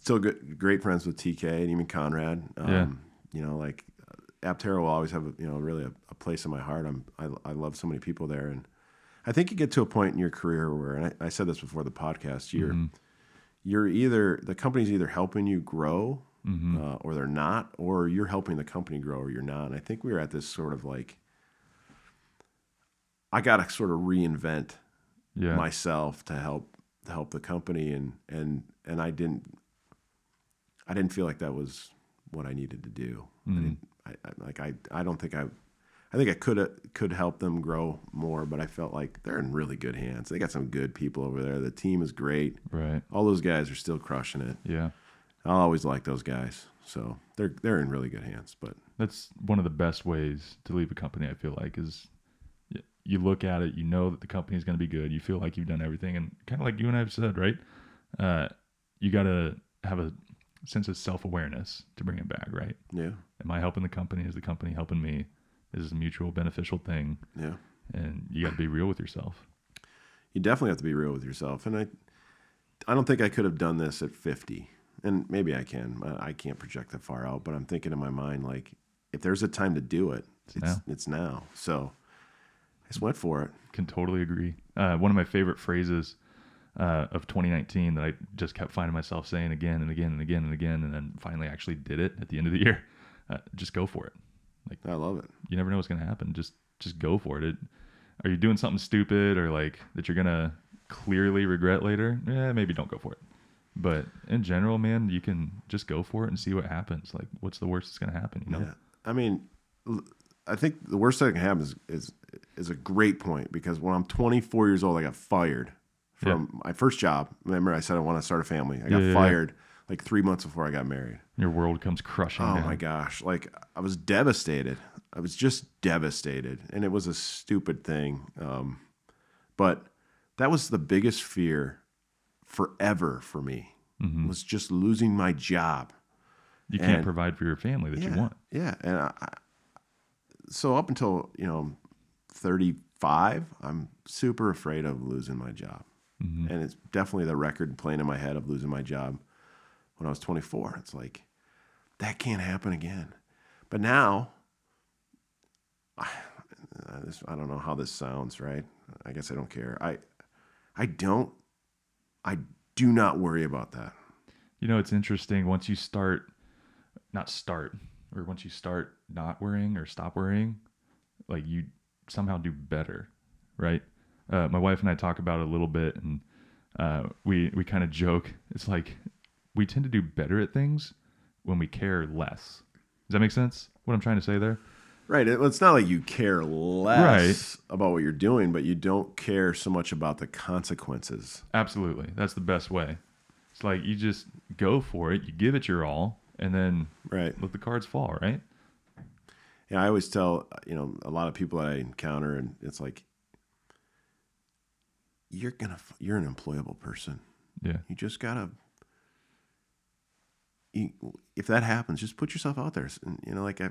still good, great friends with TK and even Conrad. Um, Yeah. You know, like uh, Aptera will always have, a, you know, really a, a place in my heart. I'm, I, I love so many people there, and I think you get to a point in your career where, and I, I said this before the podcast, you're, Mm-hmm. you're either the company's either helping you grow, Mm-hmm. uh, or they're not, or you're helping the company grow, or you're not. And I think we were at this sort of like, I got to sort of reinvent Yeah. myself to help to help the company and and and I didn't I didn't feel like that was what I needed to do. I didn't, I, I, like I I don't think I I think I could could help them grow more, but I felt like they're in really good hands. They got some good people over there. The team is great. right. All those guys are still crushing it. Yeah. I'll always like those guys. So they're they're in really good hands. But That's one of the best ways to leave a company. I feel like is you look at it, you know that the company is going to be good. You feel like you've done everything, and kind of like you and I've said, right? Uh, you got to have a sense of self awareness to bring it back, right? yeah, Am I helping the company? Is the company helping me? Is this is a mutual beneficial thing, yeah. and you got to be real with yourself. you definitely have to be real with yourself. And I, I don't think I could have done this at 50. And maybe I can. I can't project that far out, but I'm thinking in my mind like, if there's a time to do it, it's now. it's now. So I just went for it. Can totally agree. Uh, one of my favorite phrases uh, of 2019 that I just kept finding myself saying again and again and again and again, and then finally actually did it at the end of the year. Uh, just go for it. Like I love it. You never know what's gonna happen. Just just go for it. it. Are you doing something stupid or like that you're gonna clearly regret later? Yeah, maybe don't go for it. But in general, man, you can just go for it and see what happens. Like, what's the worst that's gonna happen? You know? Yeah. I mean, I think the worst that can happen is, is is a great point because when I'm 24 years old, I got fired from my first job. Remember, I said I want to start a family. I got Yeah, yeah, yeah. fired like three months before I got married. Your world comes crushing Oh down. my gosh. Like I was devastated. I was just devastated. And it was a stupid thing. Um, but that was the biggest fear forever for me Mm-hmm. was just losing my job. You can't provide for your family that yeah, you want. Yeah. And I, I, so up until, you know, 35, I'm super afraid of losing my job. Mm-hmm. And it's definitely the record playing in my head of losing my job when I was 24. It's like, that can't happen again. But now, I, I don't know how this sounds, right? I guess I don't care. I, I don't, I do not worry about that. You know, it's interesting once you start, not start, or once you start not worrying or stop worrying, like you somehow do better, right? Uh, my wife and I talk about it a little bit, and uh, we we kind of joke. It's like we tend to do better at things when we care less. Does that make sense? What I'm trying to say there? Right. It, it's not like you care less about what you're doing, but you don't care so much about the consequences. Absolutely, that's the best way. It's like you just go for it, you give it your all, and then Right. let the cards fall, right? Yeah, I always tell you know a lot of people that I encounter, and it's like you're gonna you're an employable person. Yeah. You just gotta. You, if that happens, just put yourself out there. And, you know, like I,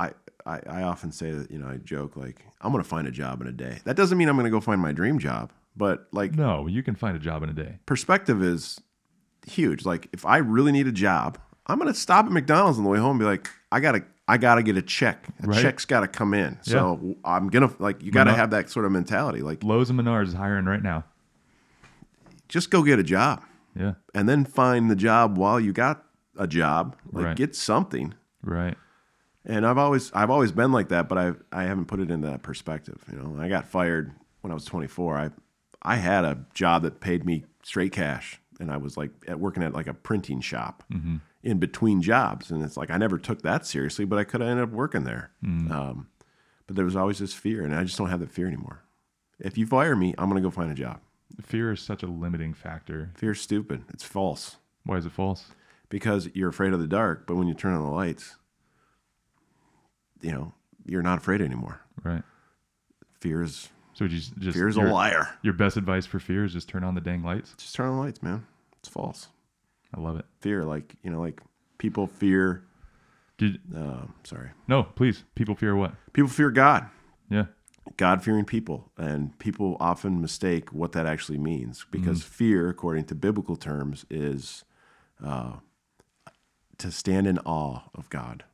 I, I, I often say that you know I joke like I'm gonna find a job in a day. That doesn't mean I'm gonna go find my dream job, but like No, you can find a job in a day. perspective is huge. Like if I really need a job, I'm gonna stop at McDonald's on the way home and be like, I gotta I gotta get a check. A Right. check's gotta come in. So I'm gonna like you gotta Menard- have that sort of mentality. Like Lowe's and Menards is hiring right now. just go get a job Yeah. and then find the job while you got a job. Like Right. get something. Right. And I've always I've always been like that, but I I haven't put it into that perspective. You know, I got fired when I was 24. I I had a job that paid me straight cash, and I was like at working at like a printing shop in between jobs, and it's like I never took that seriously, but I could have ended up working there. Um, but there was always this fear, and I just don't have that fear anymore. If you fire me, I'm gonna go find a job. Fear is such a limiting factor. Fear's stupid. It's false Why is it false? because you're afraid of the dark, but when you turn on the lights, you know you're not afraid anymore. Right. Fear is So would you just fear is a liar. your best advice for fear is just turn on the dang lights. Just turn on the lights, man. It's false. I love it. Fear, like you know, like people fear. Did Uh, sorry, no, please. People fear what? people fear God. Yeah. God fearing people, and people often mistake what that actually means because fear, according to biblical terms, is uh, to stand in awe of God.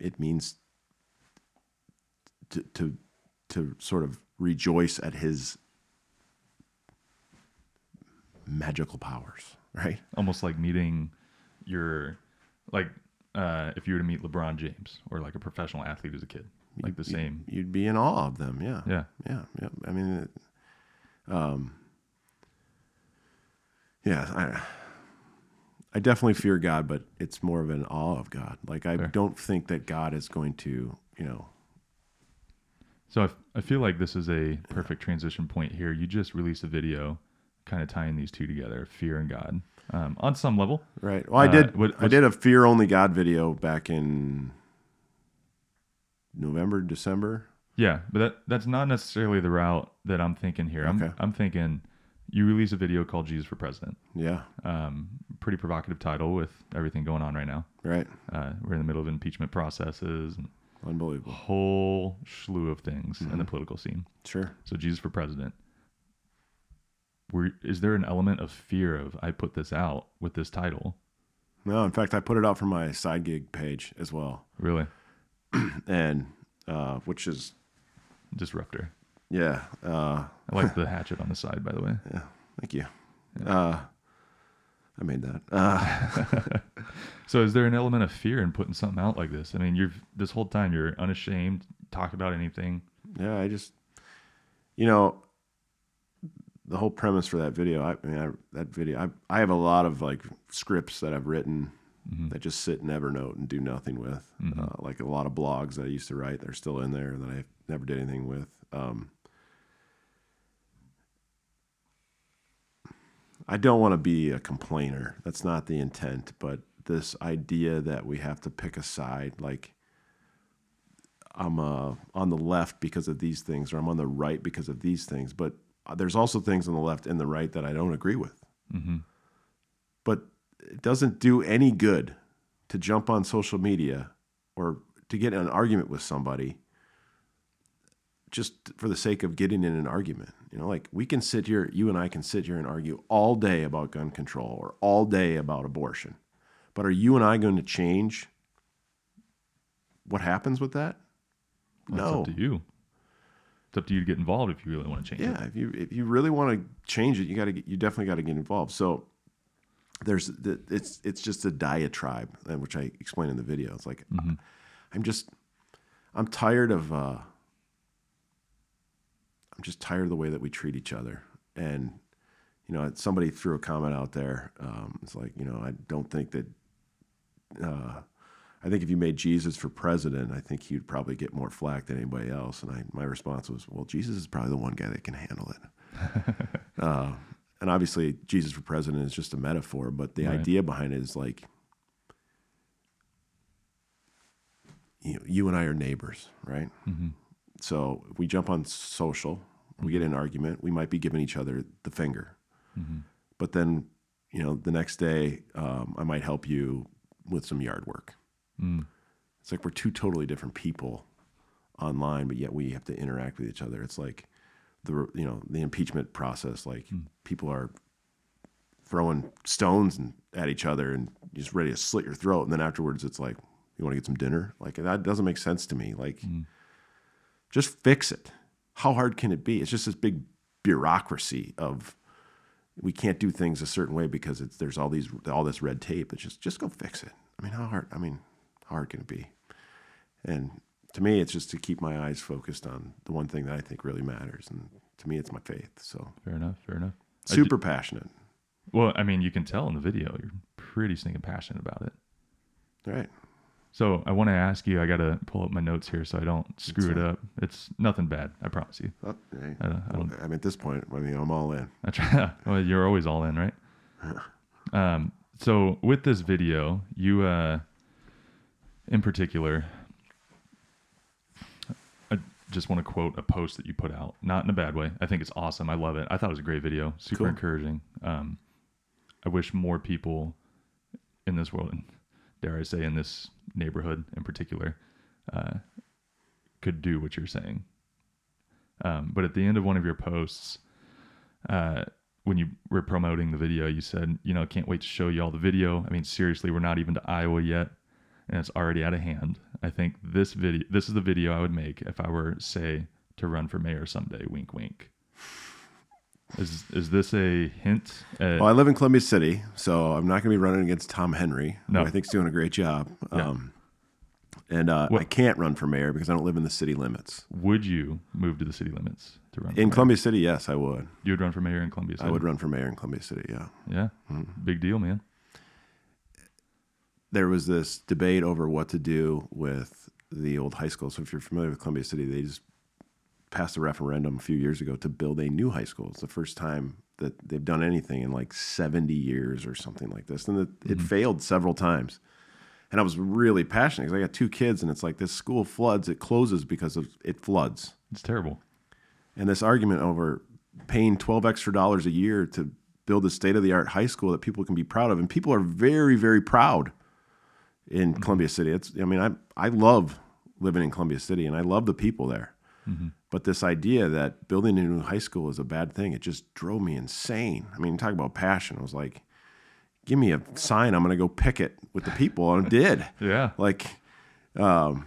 It means to, to to sort of rejoice at His magical powers, right? Almost like meeting your like uh if you were to meet LeBron James or like a professional athlete as a kid. Like the same. You'd be in awe of them, yeah. Yeah. Yeah, yeah. I mean, it, um, yeah, I, I definitely fear God, but it's more of an awe of God. Like I Fair. don't think that God is going to, you know, So I, f- I feel like this is a perfect transition point here. You just released a video kind of tying these two together, fear and God. Um, on some level. right? Well, I Uh, did. what- I did a fear only God video back in November, December. Yeah, but that that's not necessarily the route that I'm thinking here. I'm Okay. I'm thinking you release a video called Jesus for President. Yeah, Um, pretty provocative title with everything going on right now. right. Uh, we're in the middle of impeachment processes and Unbelievable. whole slew of things in Mm-hmm. the political scene. Sure. So Jesus for President. Were, is there an element of fear of I put this out with this title? No, in fact, I put it out for my side gig page as well, Really, and uh, which is disruptor. Yeah. Uh, I like the hatchet on the side, by the way. Yeah, thank you. Uh, I made that. Uh, So is there an element of fear in putting something out like this? I mean, you've this whole time you're unashamed, talk about anything. yeah, I just, you know, the whole premise for that video. I, I mean, I, that video. I, I have a lot of like scripts that I've written that just sit in Evernote and do nothing with. Uh, like a lot of blogs that I used to write, they're still in there that I never did anything with. Um, I don't want to be a complainer. That's not the intent. But this idea that we have to pick a side, like I'm uh, on the left because of these things, or I'm on the right because of these things. But uh, there's also things on the left and the right that I don't agree with. But it doesn't do any good to jump on social media or to get in an argument with somebody just for the sake of getting in an argument. You know, like we can sit here, you and I can sit here and argue all day about gun control or all day about abortion. But are you and I going to change what happens with that? That's no. It's up to you. It's up to you to get involved if you really want to change it. Yeah, if you if you really want to change it, you got to you definitely got to get involved. So there's the, it's it's just a diatribe, uh, which I explained in the video. It's like I'm just I'm tired of uh, I'm just tired of the way that we treat each other. And you know, somebody threw a comment out there. Um, it's like you know, I don't think that. Uh, I think if you made Jesus for president, I think he'd probably get more flack than anybody else. And I, my response was, well, Jesus is probably the one guy that can handle it. uh, and obviously, Jesus for president is just a metaphor, but the Right. idea behind it is like, you, know, you and I are neighbors, right? So if we jump on social We get in an argument. We might be giving each other the finger. Mm-hmm. But then, you know, the next day, um, I might help you with some yard work. Mm. It's like we're two totally different people online, but yet we have to interact with each other. It's like the you know the impeachment process. Like people are throwing stones and, at each other and just ready to slit your throat, and then afterwards it's like you want to get some dinner. Like that doesn't make sense to me. Like just fix it. How hard can it be? It's just this big bureaucracy of we can't do things a certain way because it's there's all these all this red tape. It's just just go fix it. I mean, how hard? I mean, how hard can it be? And to me, it's just to keep my eyes focused on the one thing that I think really matters, and to me, it's my faith. So Fair enough. Fair enough. Super passionate. Well, I mean, you can tell in the video you're pretty stinking passionate about it. All right. So I want to ask you. I got to pull up my notes here so I don't screw it up. It's nothing bad. I promise you. Oh, hey. I don't. I don't I mean, at this point, I mean, I'm all in. I try. Well, you're always all in, right? Um, so with this video, you, uh, in particular, I just want to quote a post that you put out, not in a bad way. I think it's awesome. I love it. I thought it was a great video, super Cool. encouraging. Um, I wish more people in this world, and dare I say, in this neighborhood in particular, uh, could do what you're saying. Um, but at the end of one of your posts, uh, when you were promoting the video, you said, you know, can't wait to show you all the video. I mean, seriously, we're not even to Iowa yet, and it's already out of hand. I think this video, this is the video I would make if I were, say, to run for mayor someday. Wink, wink. Is is this a hint? At, Well, I live in Columbia City, so I'm not going to be running against Tom Henry, No. I think's doing a great job. Yeah. Um, and uh, I can't run for mayor because I don't live in the city limits. would you move to the city limits to run? for In mayor? Columbia City, yes, I would. you would run for mayor in Columbia City. I would run for mayor in Columbia City. Yeah. Yeah, Mm-hmm. big deal, man. there was this debate over what to do with the old high school. So if you're familiar with Columbia City, they just passed a referendum a few years ago to build a new high school. It's the first time that they've done anything in like 70 years or something like this. And it, it mm-hmm. failed several times. And I was really passionate because I got two kids, and it's like this school floods, it closes because of it floods. It's terrible. And this argument over paying 12 extra dollars a year to build a state of the art high school that people can be proud of. And people are very, very proud in mm-hmm. Columbia City. It's, I mean, I, I love living in Columbia City and I love the people there. Mm-hmm. But this idea that building a new high school is a bad thing, it just drove me insane. I mean, talk about passion. I was like, give me a sign. I'm going to go pick it with the people. And I did Yeah. like um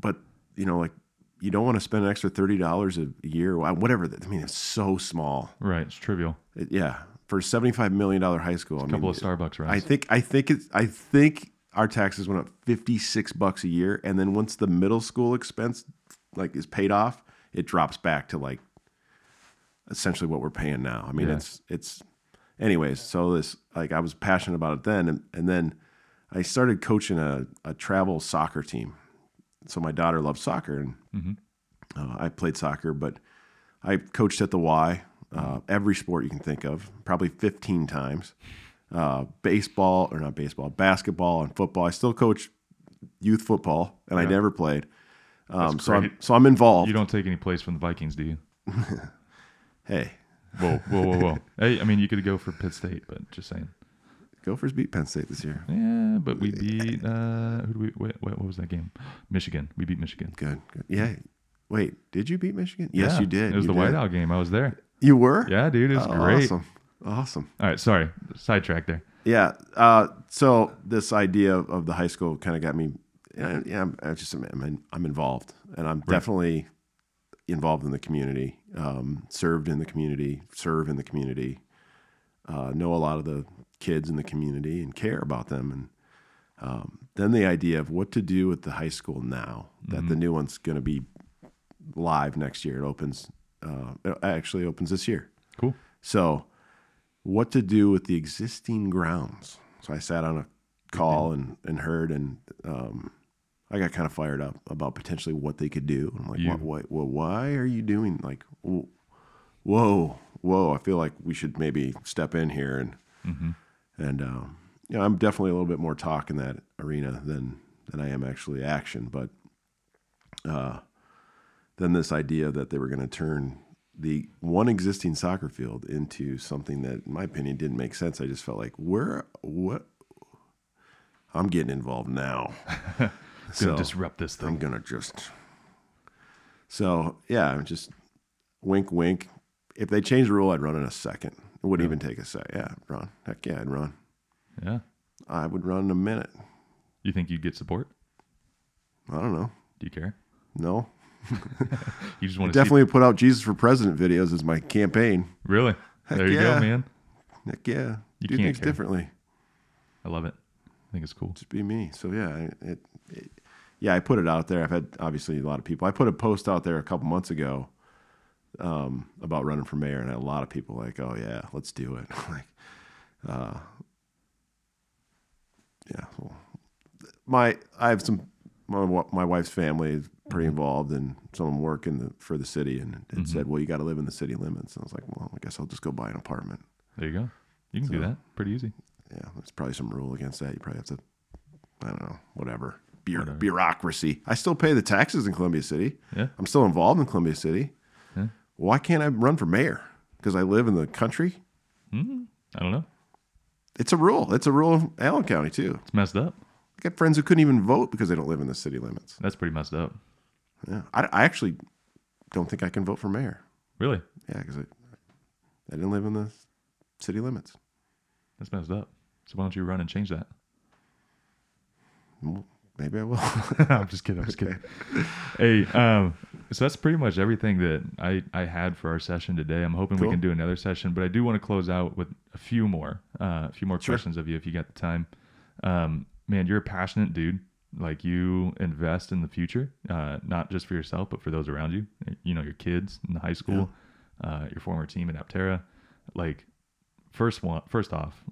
but you know like you don't want to spend an extra $30 a year whatever i mean it's so small Right. It's trivial. It- yeah for a $75 million high school I A couple mean, of Starbucks i think i think it's i think our taxes went up 56 bucks a year and then once the middle school expense like is paid off it drops back to like essentially what we're paying now. I mean Yeah. it's it's anyways so this like i was passionate about it then and, and then i started coaching a, a travel soccer team. So my daughter loves soccer and Mhm. uh, i played soccer but i coached at the y uh, every sport you can think of probably 15 times. Uh, baseball or not baseball basketball and football. I still coach youth football and i never played um, so I'm, so I'm involved You don't take any place from the Vikings, do you? hey Whoa, whoa, whoa, whoa. hey, I mean, you could go for Pitt State, but just saying. Gophers beat Penn State this year Yeah, but we beat. Uh, who do we? Wait, what, what was that game? Michigan. We beat Michigan. Good, good. Yeah. Wait, did you beat Michigan? Yes, Yeah, you did. It was You the did. Whiteout game. I was there. You were? Yeah, dude, it was Oh, great. Awesome. Awesome. All right, sorry, sidetrack there. Yeah. Uh, so this idea of, of the high school kind of got me. Yeah, yeah I'm, I just I'm, I'm involved, and I'm definitely involved in the community. Um, served in the community, serve in the community. Uh, know a lot of the kids in the community and care about them, and um, then the idea of what to do with the high school now that the new one's going to be live next year. It opens. Uh, it actually opens this year. Cool. So, what to do with the existing grounds? So I sat on a call and, and heard, and um, I got kind of fired up about potentially what they could do. I'm like, You- what, what, well, why are you doing like, whoa, whoa? I feel like we should maybe step in here and Mm-hmm. and um, you know, I'm definitely a little bit more talk in that arena than than I am actually action. But uh, then this idea that they were going to turn the one existing soccer field into something that, in my opinion, didn't make sense. I just felt like, where, what? I'm getting involved now. Gonna So, disrupt this thing. I'm gonna just. So yeah, I'm just wink, wink. If they changed the rule, I'd run in a second. It wouldn't even take a sec. Yeah, run. Heck yeah, I'd run. Yeah. I would run in a minute. You think you'd get support? I don't know. Do you care? No, You just want to definitely put out Jesus for President videos as my campaign. See, really? there you yeah. go, man. Heck yeah, You do can't things care. differently. I love it. Think it's cool. Just be me. So yeah, it, it, yeah, I put it out there. I've had obviously a lot of people. I put a post out there a couple months ago um, about running for mayor, and a lot of people like, "Oh yeah, let's do it." like, uh, yeah. Well, my I have some my, my wife's family is pretty involved, and some of them work in the for the city, and it said, "Well, you got to live in the city limits." And I was like, "Well, I guess I'll just go buy an apartment." There you go. You can do that. Pretty easy. Yeah, there's probably some rule against that. You probably have to, I don't know, whatever. Bureau- Whatever. Bureaucracy. I still pay the taxes in Columbia City. Yeah. I'm still involved in Columbia City. Yeah. Why can't I run for mayor? Because I live in the country? Hmm. I don't know. It's a rule. It's a rule of Allen County, too. It's messed up. I got friends who couldn't even vote because they don't live in the city limits. That's pretty messed up. Yeah. I, I actually don't think I can vote for mayor. Really? Yeah, because I, I didn't live in the city limits. That's messed up. So why don't you run and change that? Well, maybe I will. I'm just kidding. I'm just kidding. Hey, um, so that's pretty much everything that I, I had for our session today. I'm hoping we can do another session, but I do want to close out with a few more, uh, a few more Sure. questions of you if you got the time. Um, man, you're a passionate dude. Like you invest in the future, uh, not just for yourself, but for those around you. You know, your kids in high school, uh, your former team at Aptera. Like, first one, first off,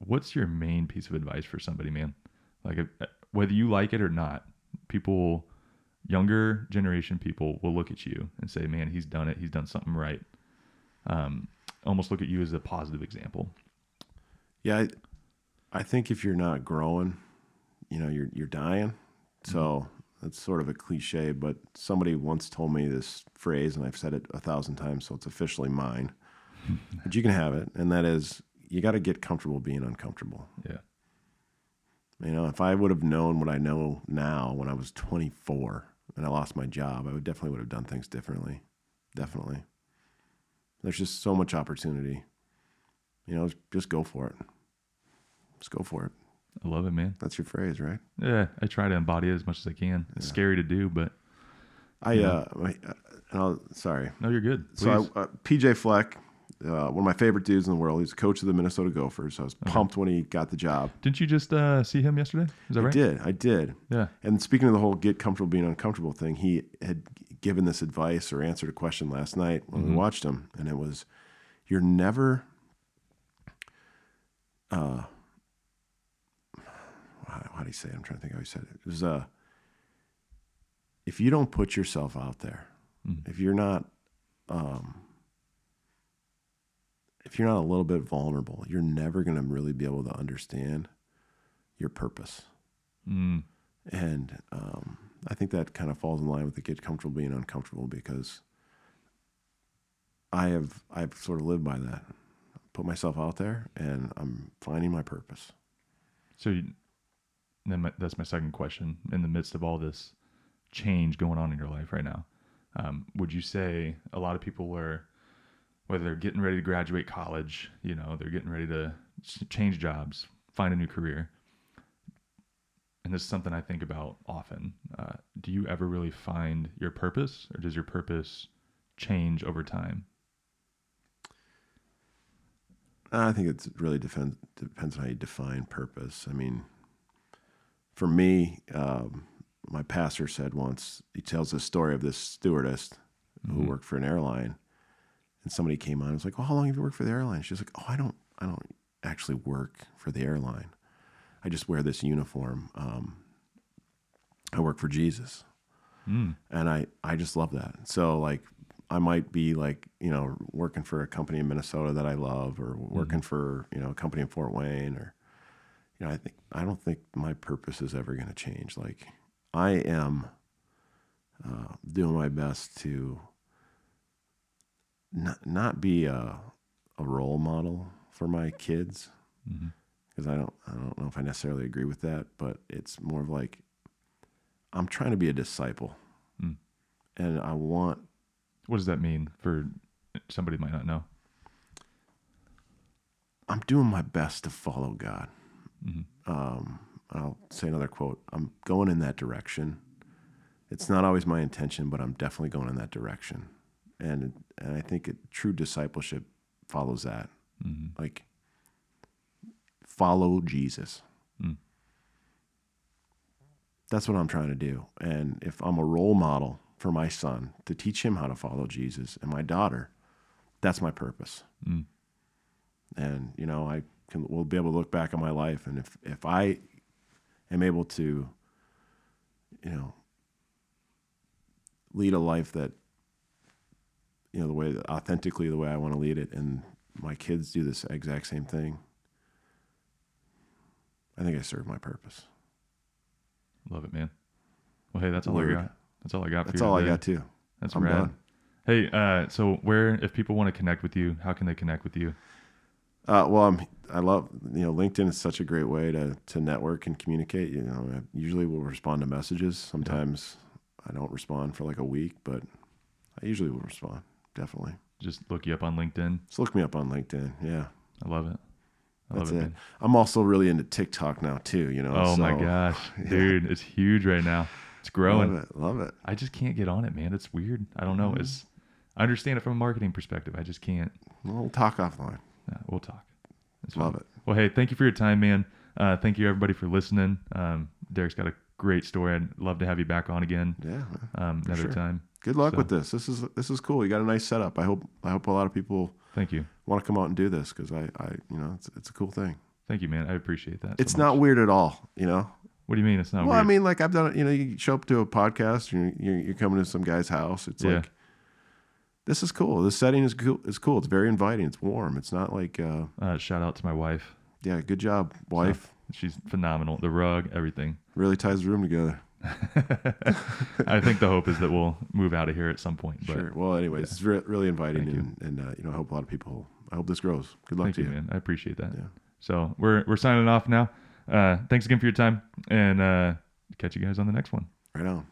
what's your main piece of advice for somebody, man? Like, uh, whether you like it or not, people, younger generation people, will look at you and say, "Man, he's done it. He's done something right." Um, almost look at you as a positive example. Yeah, I, I think if you're not growing, you know, you're you're dying. So that's sort of a cliche, but somebody once told me this phrase, and I've said it a thousand times, so it's officially mine. but you can have it, and that is, you got to get comfortable being uncomfortable. Yeah, You know, if I would have known what I know now when I was 24 and I lost my job, I would definitely would have done things differently. Definitely. There's just so much opportunity. You know, just go for it. Just go for it. I love it, man. That's your phrase, right? Yeah, I try to embody it as much as I can. It's scary to do, but I Yeah. uh, my, uh I'll, sorry. no, you're good. Please. So I, uh, PJ Fleck, uh, one of my favorite dudes in the world. He's the coach of the Minnesota Gophers. I was pumped when he got the job. Didn't you just uh, see him yesterday? Is that I right? did. I did. Yeah. And speaking of the whole get comfortable being uncomfortable thing, he had given this advice or answered a question last night when we watched him, and it was, "You're never." Uh, how, how do you say it? I'm trying to think how he said it. It was, uh, if you don't put yourself out there, Mhm. if you're not, um, if you're not a little bit vulnerable, you're never going to really be able to understand your purpose. Mm, And um, I think that kind of falls in line with the get comfortable being uncomfortable because I have I've sort of lived by that. Put myself out there, and I'm finding my purpose. so you, then my, that's my second question. In the midst of all this change going on in your life right now, um, would you say a lot of people are, whether they're getting ready to graduate college, you know, they're getting ready to change jobs, find a new career, and this is something I think about often. Uh, do you ever really find your purpose, or does your purpose change over time? I think it really depends depends on how you define purpose. I mean, for me, um, my pastor said once he tells the story of this stewardess who worked for an airline, and somebody came on and was like, "Well, how long have you worked for the airline?" She's like, "Oh, I don't, I don't actually work for the airline. I just wear this uniform. Um, I work for Jesus." Mm. and I I just love that. So like I might be like you know working for a company in Minnesota that I love, or working for you know a company in Fort Wayne, or you know I think I don't think my purpose is ever going to change. Like I am uh, doing my best to not not be a, a role model for my kids because I don't I don't know if I necessarily agree with that, but it's more of like I'm trying to be a disciple, Mm. and I want What does that mean for somebody who might not know? I'm doing my best to follow God. Mhm. Um, I'll say another quote. I'm going in that direction. It's not always my intention, but I'm definitely going in that direction. And and I think it, true discipleship follows that. Mhm. Like follow Jesus. Mm. That's what I'm trying to do. And if I'm a role model for my son to teach him how to follow Jesus and my daughter, that's my purpose Mm. and you know i can will be able to look back on my life and if if i am able to you know lead a life that you know the way that authentically the way i want to lead it and my kids do this exact same thing i think i serve my purpose Love it, man. Well, hey, that's all Word. I got. That's all I got for that's all i got too That's I'm rad. done. Hey, uh, so where if people want to connect with you, how can they connect with you? Uh, well, I'm, I love, you know, LinkedIn is such a great way to, to network and communicate. You know, I usually will respond to messages. Sometimes I don't respond for like a week, but I usually will respond. Definitely. Just look you up on LinkedIn. Just look me up on LinkedIn. Yeah. I love it. I That's love it. man. I'm also really into TikTok now too, you know. Oh my so- gosh, yeah. dude, it's huge right now. It's growing. Love it. Love it. I just can't get on it, man. It's weird. I don't know. Mm-hmm. It's I understand it from a marketing perspective. I just can't. We'll talk offline. We'll talk. It's Love fine. it. Well, hey, thank you for your time, man. Uh, thank you everybody for listening. Um, Derek's got a great story. I'd love to have you back on again Yeah. um, another sure. time. Good luck So- with this. This is this is cool. You got a nice setup. I hope I hope a lot of people Thank you. want to come out and do this because I, I you know it's it's a cool thing. Thank you, man. I appreciate that. It's much. not weird at all. You know. What do you mean? It's not well, weird. I mean, like I've done it. You know, you show up to a podcast, you're you're, you're coming to some guy's house. It's Yeah. like this is cool. This setting is cool. It's cool. It's very inviting. It's warm. It's not like uh, uh, shout out to my wife. yeah, good job, wife. She's phenomenal. The rug, everything. Really ties the room together. I think the hope is that we'll move out of here at some point. But sure. Well, anyways, it's re- really inviting, Thank you. and, and uh, you know, I hope a lot of people. I hope this grows. Good luck thank to you, you. man. I appreciate that. Yeah. So we're we're signing off now. Uh, thanks again for your time, and uh, catch you guys on the next one. Right on.